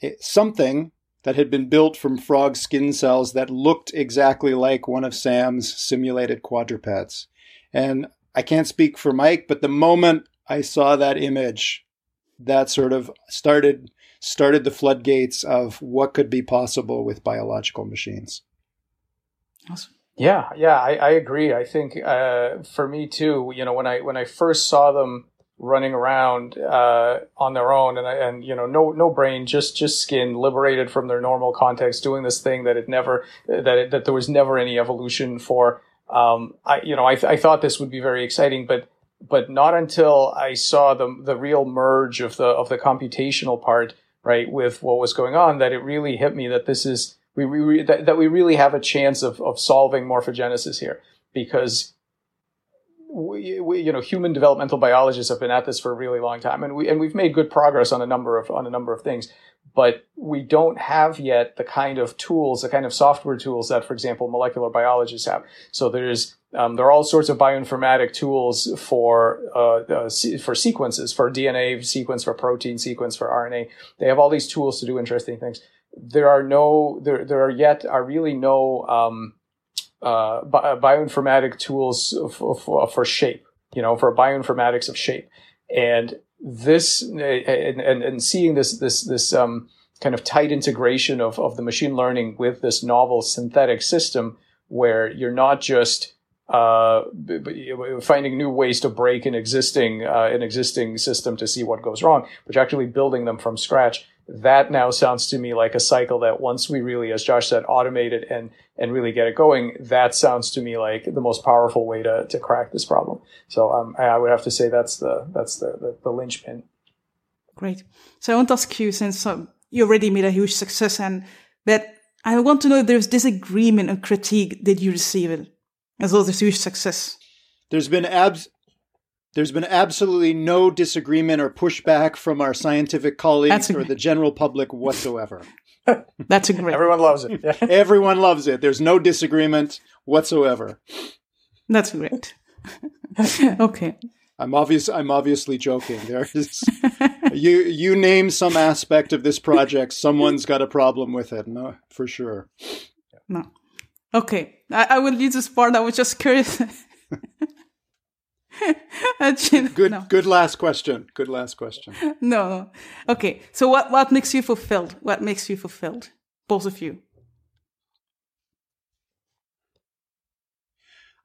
eh, something that had been built from frog skin cells that looked exactly like one of Sam's simulated quadrupeds. And I can't speak for Mike, but the moment I saw that image, that sort of started started the floodgates of what could be possible with biological machines. Awesome. Yeah, yeah, I, I agree. I think uh, for me too. You know, when I when I first saw them running around uh, on their own. And and you know no no brain just just skin liberated from their normal context doing this thing that it never that it, that there was never any evolution for. Um, I you know I, th- I thought this would be very exciting but but not until I saw the the real merge of the of the computational part right with what was going on that it really hit me that this is we, we that, that we really have a chance of of solving morphogenesis here. Because we, we, you know, human developmental biologists have been at this for a really long time, and we and we've made good progress on a number of on a number of things, but we don't have yet the kind of tools, the kind of software tools that, for example, molecular biologists have. So there's um, there are all sorts of bioinformatic tools for uh, uh, for sequences, for DNA sequence, for protein sequence, for RNA. They have all these tools to do interesting things. There are no there there are yet are really no um, uh, bi- bioinformatic tools for, for, shape, you know, for bioinformatics of shape. And this, and, and, and seeing this, this, this, um, kind of tight integration of, of the machine learning with this novel synthetic system where you're not just, uh, finding new ways to break an existing, uh, an existing system to see what goes wrong, but you're actually building them from scratch that now sounds to me like a cycle that once we really, as Josh said, automate it and and really get it going, that sounds to me like the most powerful way to to crack this problem. So um, I would have to say that's the that's the the, the linchpin. Great. So I want to ask you, since um, you already made a huge success, and but I want to know if there's disagreement or critique did you receive it as well as this huge success. There's been abs there's been absolutely no disagreement or pushback from our scientific colleagues or the general public whatsoever. That's a great. Everyone loves it. <laughs> Yeah. Everyone loves it. There's no disagreement whatsoever. That's great. <laughs> okay. I'm obvious. I'm obviously joking. There is you. You name some aspect of this project, someone's got a problem with it. No, for sure. No. Okay, I, I will leave this part. I was just curious. <laughs> <laughs> good no. good last question. Good last question. <laughs> No, no. Okay. So what what makes you fulfilled? What makes you fulfilled? Both of you.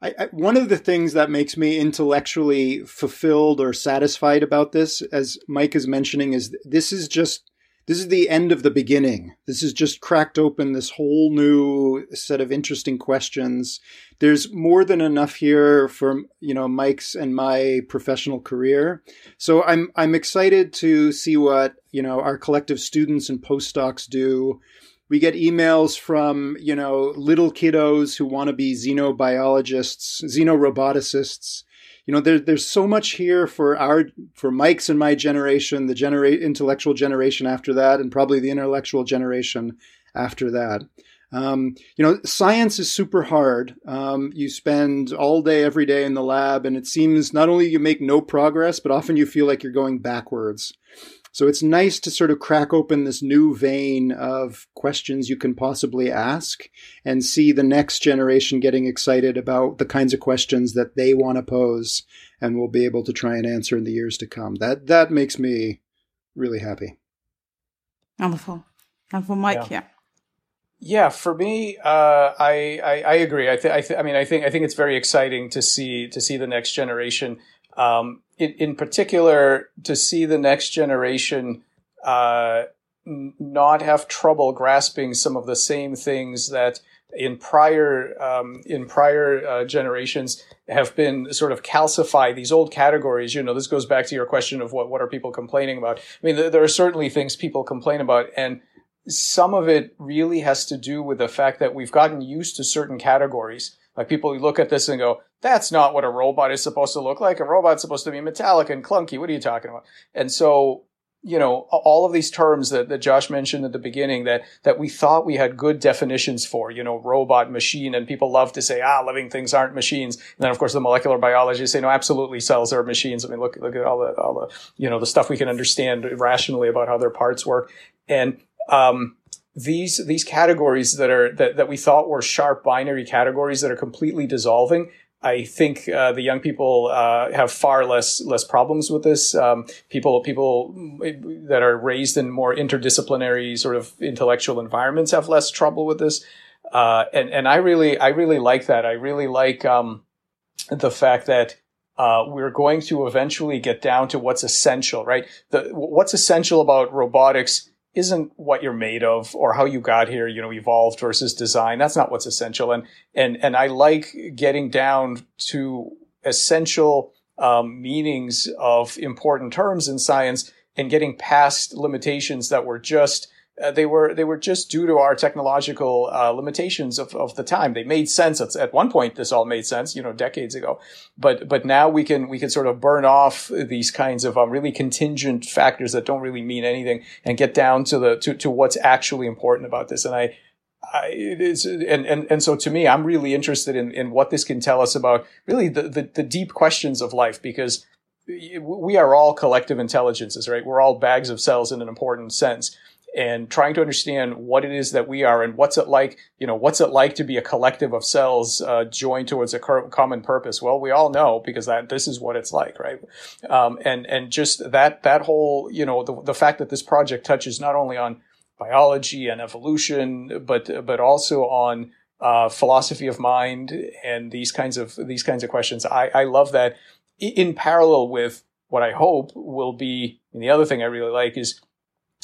I, I, one of the things that makes me intellectually fulfilled or satisfied about this, as Mike is mentioning, is this is just this is the end of the beginning. This has just cracked open this whole new set of interesting questions. There's more than enough here for, you know, Mike's and my professional career. So I'm, I'm excited to see what, you know, our collective students and postdocs do. We get emails from, you know, little kiddos who want to be xenobiologists, xenoroboticists you know, there, there's so much here for our for Mike's and my generation, the genera- intellectual generation after that, and probably the intellectual generation after that. Um, you know, science is super hard. Um, you spend all day, every day in the lab, and it seems not only you make no progress, but often you feel like you're going backwards. So it's nice to sort of crack open this new vein of questions you can possibly ask and see the next generation getting excited about the kinds of questions that they want to pose and will be able to try and answer in the years to come. That that makes me really happy. Wonderful. And for Mike, yeah. yeah. Yeah, for me, uh, I, I, I agree. I, th- I, th- I mean, I think I think it's very exciting to see to see the next generation um, in, in, particular, to see the next generation uh, not have trouble grasping some of the same things that in prior um, in prior uh, generations have been sort of calcified these old categories. You know this goes back to your question of what what are people complaining about? I mean there are certainly things people complain about and some of it really has to do with the fact that we've gotten used to certain categories like people look at this and go, that's not what a robot is supposed to look like. A robot's supposed to be metallic and clunky. What are you talking about? And so, you know, all of these terms that, that Josh mentioned at the beginning that, that we thought we had good definitions for, you know, robot, machine, and people love to say, ah, living things aren't machines. And then, of course, the molecular biologists say, no, absolutely cells are machines. I mean, look, look at all the, all the, you know, the stuff we can understand rationally about how their parts work. And, um, these these categories that are that, that we thought were sharp binary categories that are completely dissolving I think uh, the young people uh, have far less less problems with this. Um, people people that are raised in more interdisciplinary sort of intellectual environments have less trouble with this, uh, and and I really I really like that. I really like um, the fact that uh, we're going to eventually get down to what's essential, right? The, what's essential about robotics isn't what you're made of or how you got here, you know, evolved versus design. That's not what's essential. And, and, and I like getting down to essential um, meanings of important terms in science and getting past limitations that were just uh, they were they were just due to our technological uh, limitations of, of the time. They made sense at, at one point. This all made sense, you know, decades ago. But but now we can we can sort of burn off these kinds of um, really contingent factors that don't really mean anything and get down to the to, to what's actually important about this. And I I, it is, and, and, and so to me, I'm really interested in, in what this can tell us about really the, the, the deep questions of life because we are all collective intelligences, right? We're all bags of cells in an important sense and trying to understand what it is that we are and what's it like, you know, what's it like to be a collective of cells uh, joined towards a common purpose? Well, we all know because that this is what it's like, right? Um, and and just that that whole, you know, the, the fact that this project touches not only on biology and evolution, but but also on uh, philosophy of mind and these kinds of these kinds of questions. I, I love that in parallel with what I hope will be. And the other thing I really like is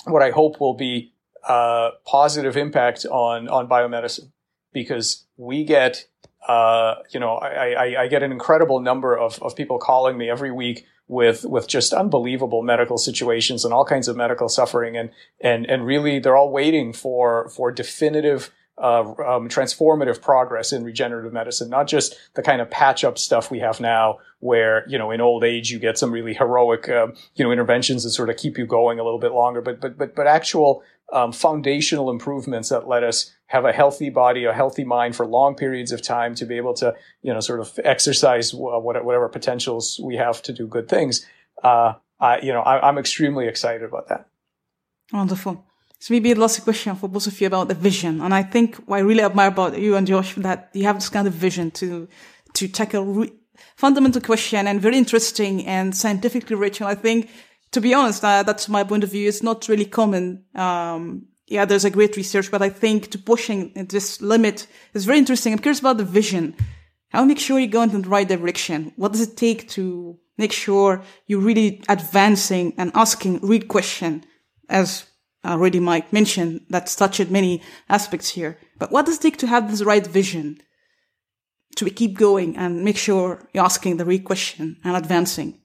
what I hope will be a positive impact on on biomedicine because we get uh, you know I, I, I, get an incredible number of, of people calling me every week with with just unbelievable medical situations and all kinds of medical suffering. And and and really they're all waiting for for definitive uh, um, transformative progress in regenerative medicine, not just the kind of patch up stuff we have now, where you know in old age you get some really heroic uh, you know interventions that sort of keep you going a little bit longer, but but but but actual um, foundational improvements that let us have a healthy body, a healthy mind for long periods of time to be able to you know sort of exercise whatever potentials we have to do good things. Uh, I, you know, I, I'm extremely excited about that. Wonderful. So maybe the last question for both of you about the vision. And I think what I really admire about you and Josh that you have this kind of vision to, to tackle re- fundamental question and very interesting and scientifically rich. And I think, to be honest, uh, that's my point of view. It's not really common. Um, yeah, there's a great research, but I think to pushing this limit is very interesting. I'm curious about the vision. How make sure you go in the right direction? What does it take to make sure you're really advancing and asking real question as already Mike mentioned that's touched many aspects here. But what does it take to have this right vision to keep going and make sure you're asking the right question and advancing?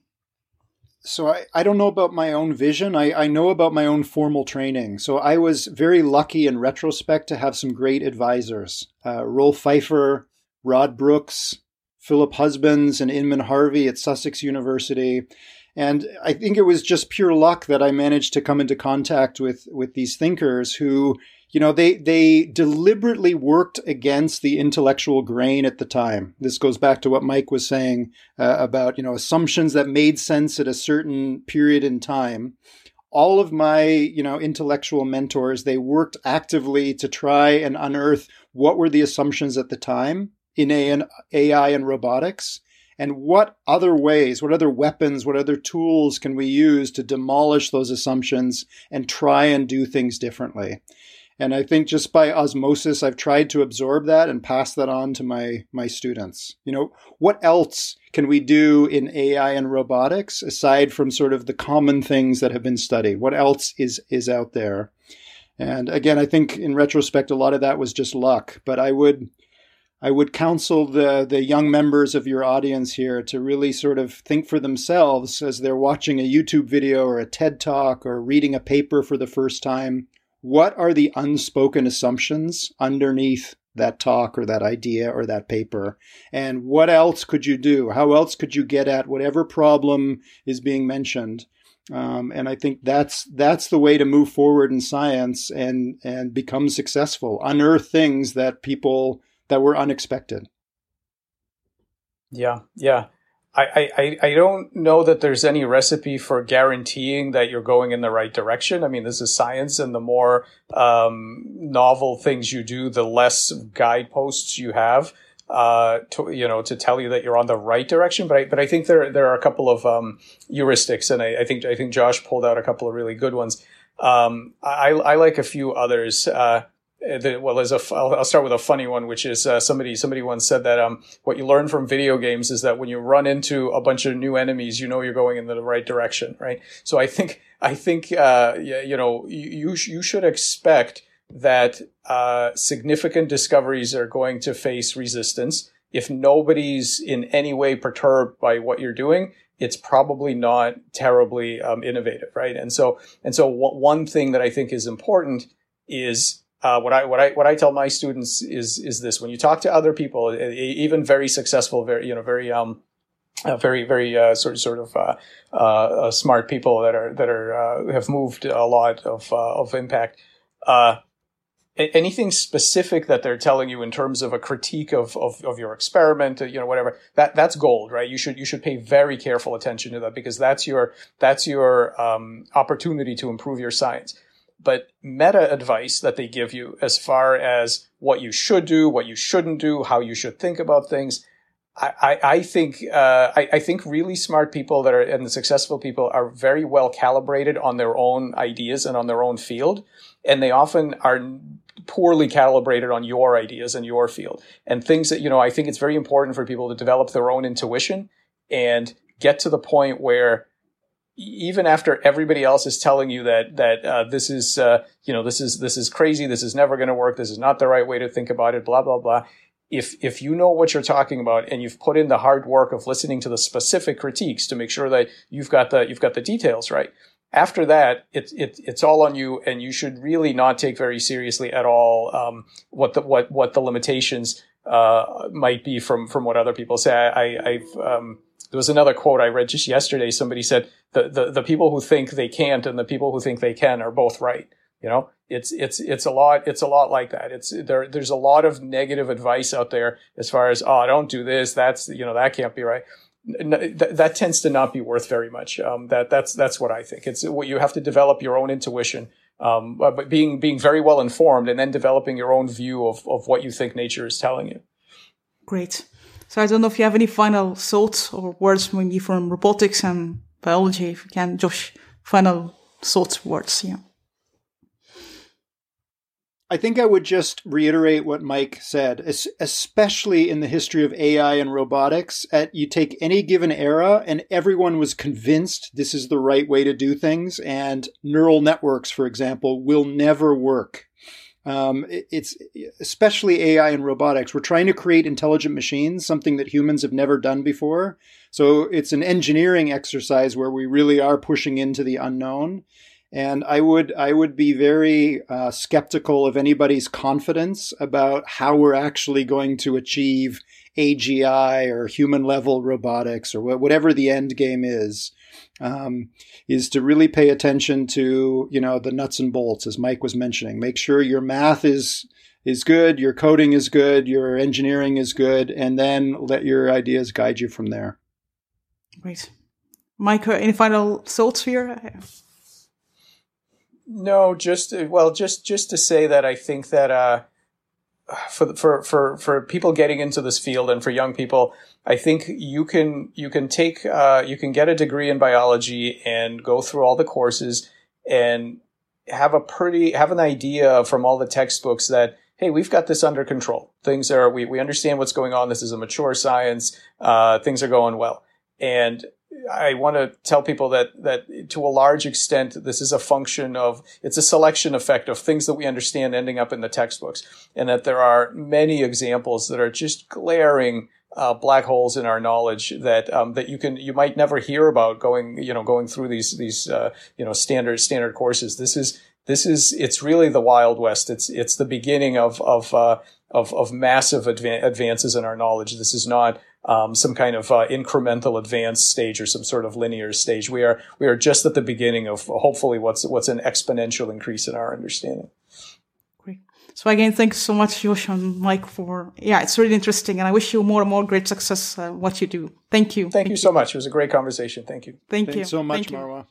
So I, I don't know about my own vision. I, I know about my own formal training. So I was very lucky in retrospect to have some great advisors. Uh, Rolf Pfeifer, Rod Brooks, Philip Husbands, and Inman Harvey at Sussex University. And I think it was just pure luck that I managed to come into contact with, with these thinkers who, you know, they, they deliberately worked against the intellectual grain at the time. This goes back to what Mike was saying uh, about, you know, assumptions that made sense at a certain period in time. All of my, you know, intellectual mentors, they worked actively to try and unearth what were the assumptions at the time in AI and robotics and what other ways, what other weapons, what other tools can we use to demolish those assumptions and try and do things differently? And I think just by osmosis, I've tried to absorb that and pass that on to my, my students. You know, what else can we do in AI and robotics aside from sort of the common things that have been studied? What else is, is out there? And again, I think in retrospect, a lot of that was just luck, but I would, I would counsel the, the young members of your audience here to really sort of think for themselves as they're watching a YouTube video or a TED talk or reading a paper for the first time. What are the unspoken assumptions underneath that talk or that idea or that paper? And what else could you do? How else could you get at whatever problem is being mentioned? Um, and I think that's that's the way to move forward in science and and become successful. Unearth things that people that were unexpected. Yeah, yeah. I, I, I don't know that there's any recipe for guaranteeing that you're going in the right direction. I mean, this is science, and the more um, novel things you do, the less guideposts you have uh, to you know to tell you that you're on the right direction. But I, but I think there there are a couple of um, heuristics, and I, I think I think Josh pulled out a couple of really good ones. Um, I, I like a few others. Uh, well, there's a. I'll, I'll start with a funny one, which is uh, somebody somebody once said that um, what you learn from video games is that when you run into a bunch of new enemies, you know you're going in the right direction, right? So I think I think uh, you know you you should expect that uh, significant discoveries are going to face resistance. If nobody's in any way perturbed by what you're doing, it's probably not terribly um, innovative, right? And so and so one thing that I think is important is uh, what I what I what I tell my students is is this: when you talk to other people, even very successful, very you know, very um, uh, very very uh, sort sort of uh, uh, uh, smart people that are that are have moved a lot of of impact. anything specific that they're telling you in terms of a critique of, of, of your experiment, you know, whatever that that's gold, right? You should you should pay very careful attention to that because that's your that's your um, opportunity to improve your science but meta advice that they give you as far as what you should do, what you shouldn't do, how you should think about things. I, I, think uh, I, I, think really smart people that are and the successful people are very well calibrated on their own ideas and on their own field, and they often are poorly calibrated on your ideas and your field and things that you know. I think it's very important for people to develop their own intuition and get to the point where even after everybody else is telling you that that uh, this is uh, you know this is this is crazy, this is never going to work, this is not the right way to think about it, blah blah blah. If if you know what you're talking about and you've put in the hard work of listening to the specific critiques to make sure that you've got the you've got the details right, after that, it's it, it's all on you, and you should really not take very seriously at all um, what the what what the limitations uh, might be from from what other people say. I, have um, there was another quote I read just yesterday. Somebody said the, the the people who think they can't and the people who think they can are both right. You know, it's it's it's a lot it's a lot like that. It's there there's a lot of negative advice out there as far as oh don't do this that's you know that can't be right. That, that tends to not be worth very much. Um, that that's that's what I think. It's what you have to develop your own intuition, um, but being being very well informed and then developing your own view of of what you think nature is telling you. Great. So I don't know if you have any final thoughts or words maybe from robotics and biology. If you can, Josh, final thoughts, words, yeah. I think I would just reiterate what Mike said, especially in the history of AI and robotics. At you take any given era, and everyone was convinced this is the right way to do things. And neural networks, for example, will never work. Um, it's especially AI and robotics. We're trying to create intelligent machines, something that humans have never done before. So it's an engineering exercise where we really are pushing into the unknown. And I would I would be very uh, skeptical of anybody's confidence about how we're actually going to achieve AGI or human level robotics or whatever the end game is um, is to really pay attention to you know the nuts and bolts, as Mike was mentioning. Make sure your math is is good, your coding is good, your engineering is good, and then let your ideas guide you from there. Great, Mike. Any final thoughts here? No, just well, just just to say that I think that uh, for for for for people getting into this field and for young people, I think you can you can take uh, you can get a degree in biology and go through all the courses and have a pretty have an idea from all the textbooks that hey we've got this under control. Things are we, we understand what's going on. This is a mature science. Uh, things are going well. And I want to tell people that that to a large extent this is a function of it's a selection effect of things that we understand ending up in the textbooks, and that there are many examples that are just glaring uh, black holes in our knowledge that um, that you can you might never hear about going you know going through these these uh, you know standard standard courses. This is this is it's really the wild west. It's it's the beginning of of uh, of, of massive adva- advances in our knowledge. This is not um, some kind of uh, incremental advanced stage or some sort of linear stage. We are we are just at the beginning of hopefully what's what's an exponential increase in our understanding. Great. So again, thanks so much, Josh and Mike, for yeah, it's really interesting, and I wish you more and more great success uh, what you do. Thank you. Thank, Thank you, you, so much. It was a great conversation. Thank you. Thank Thanks you so much, Thank Marwa.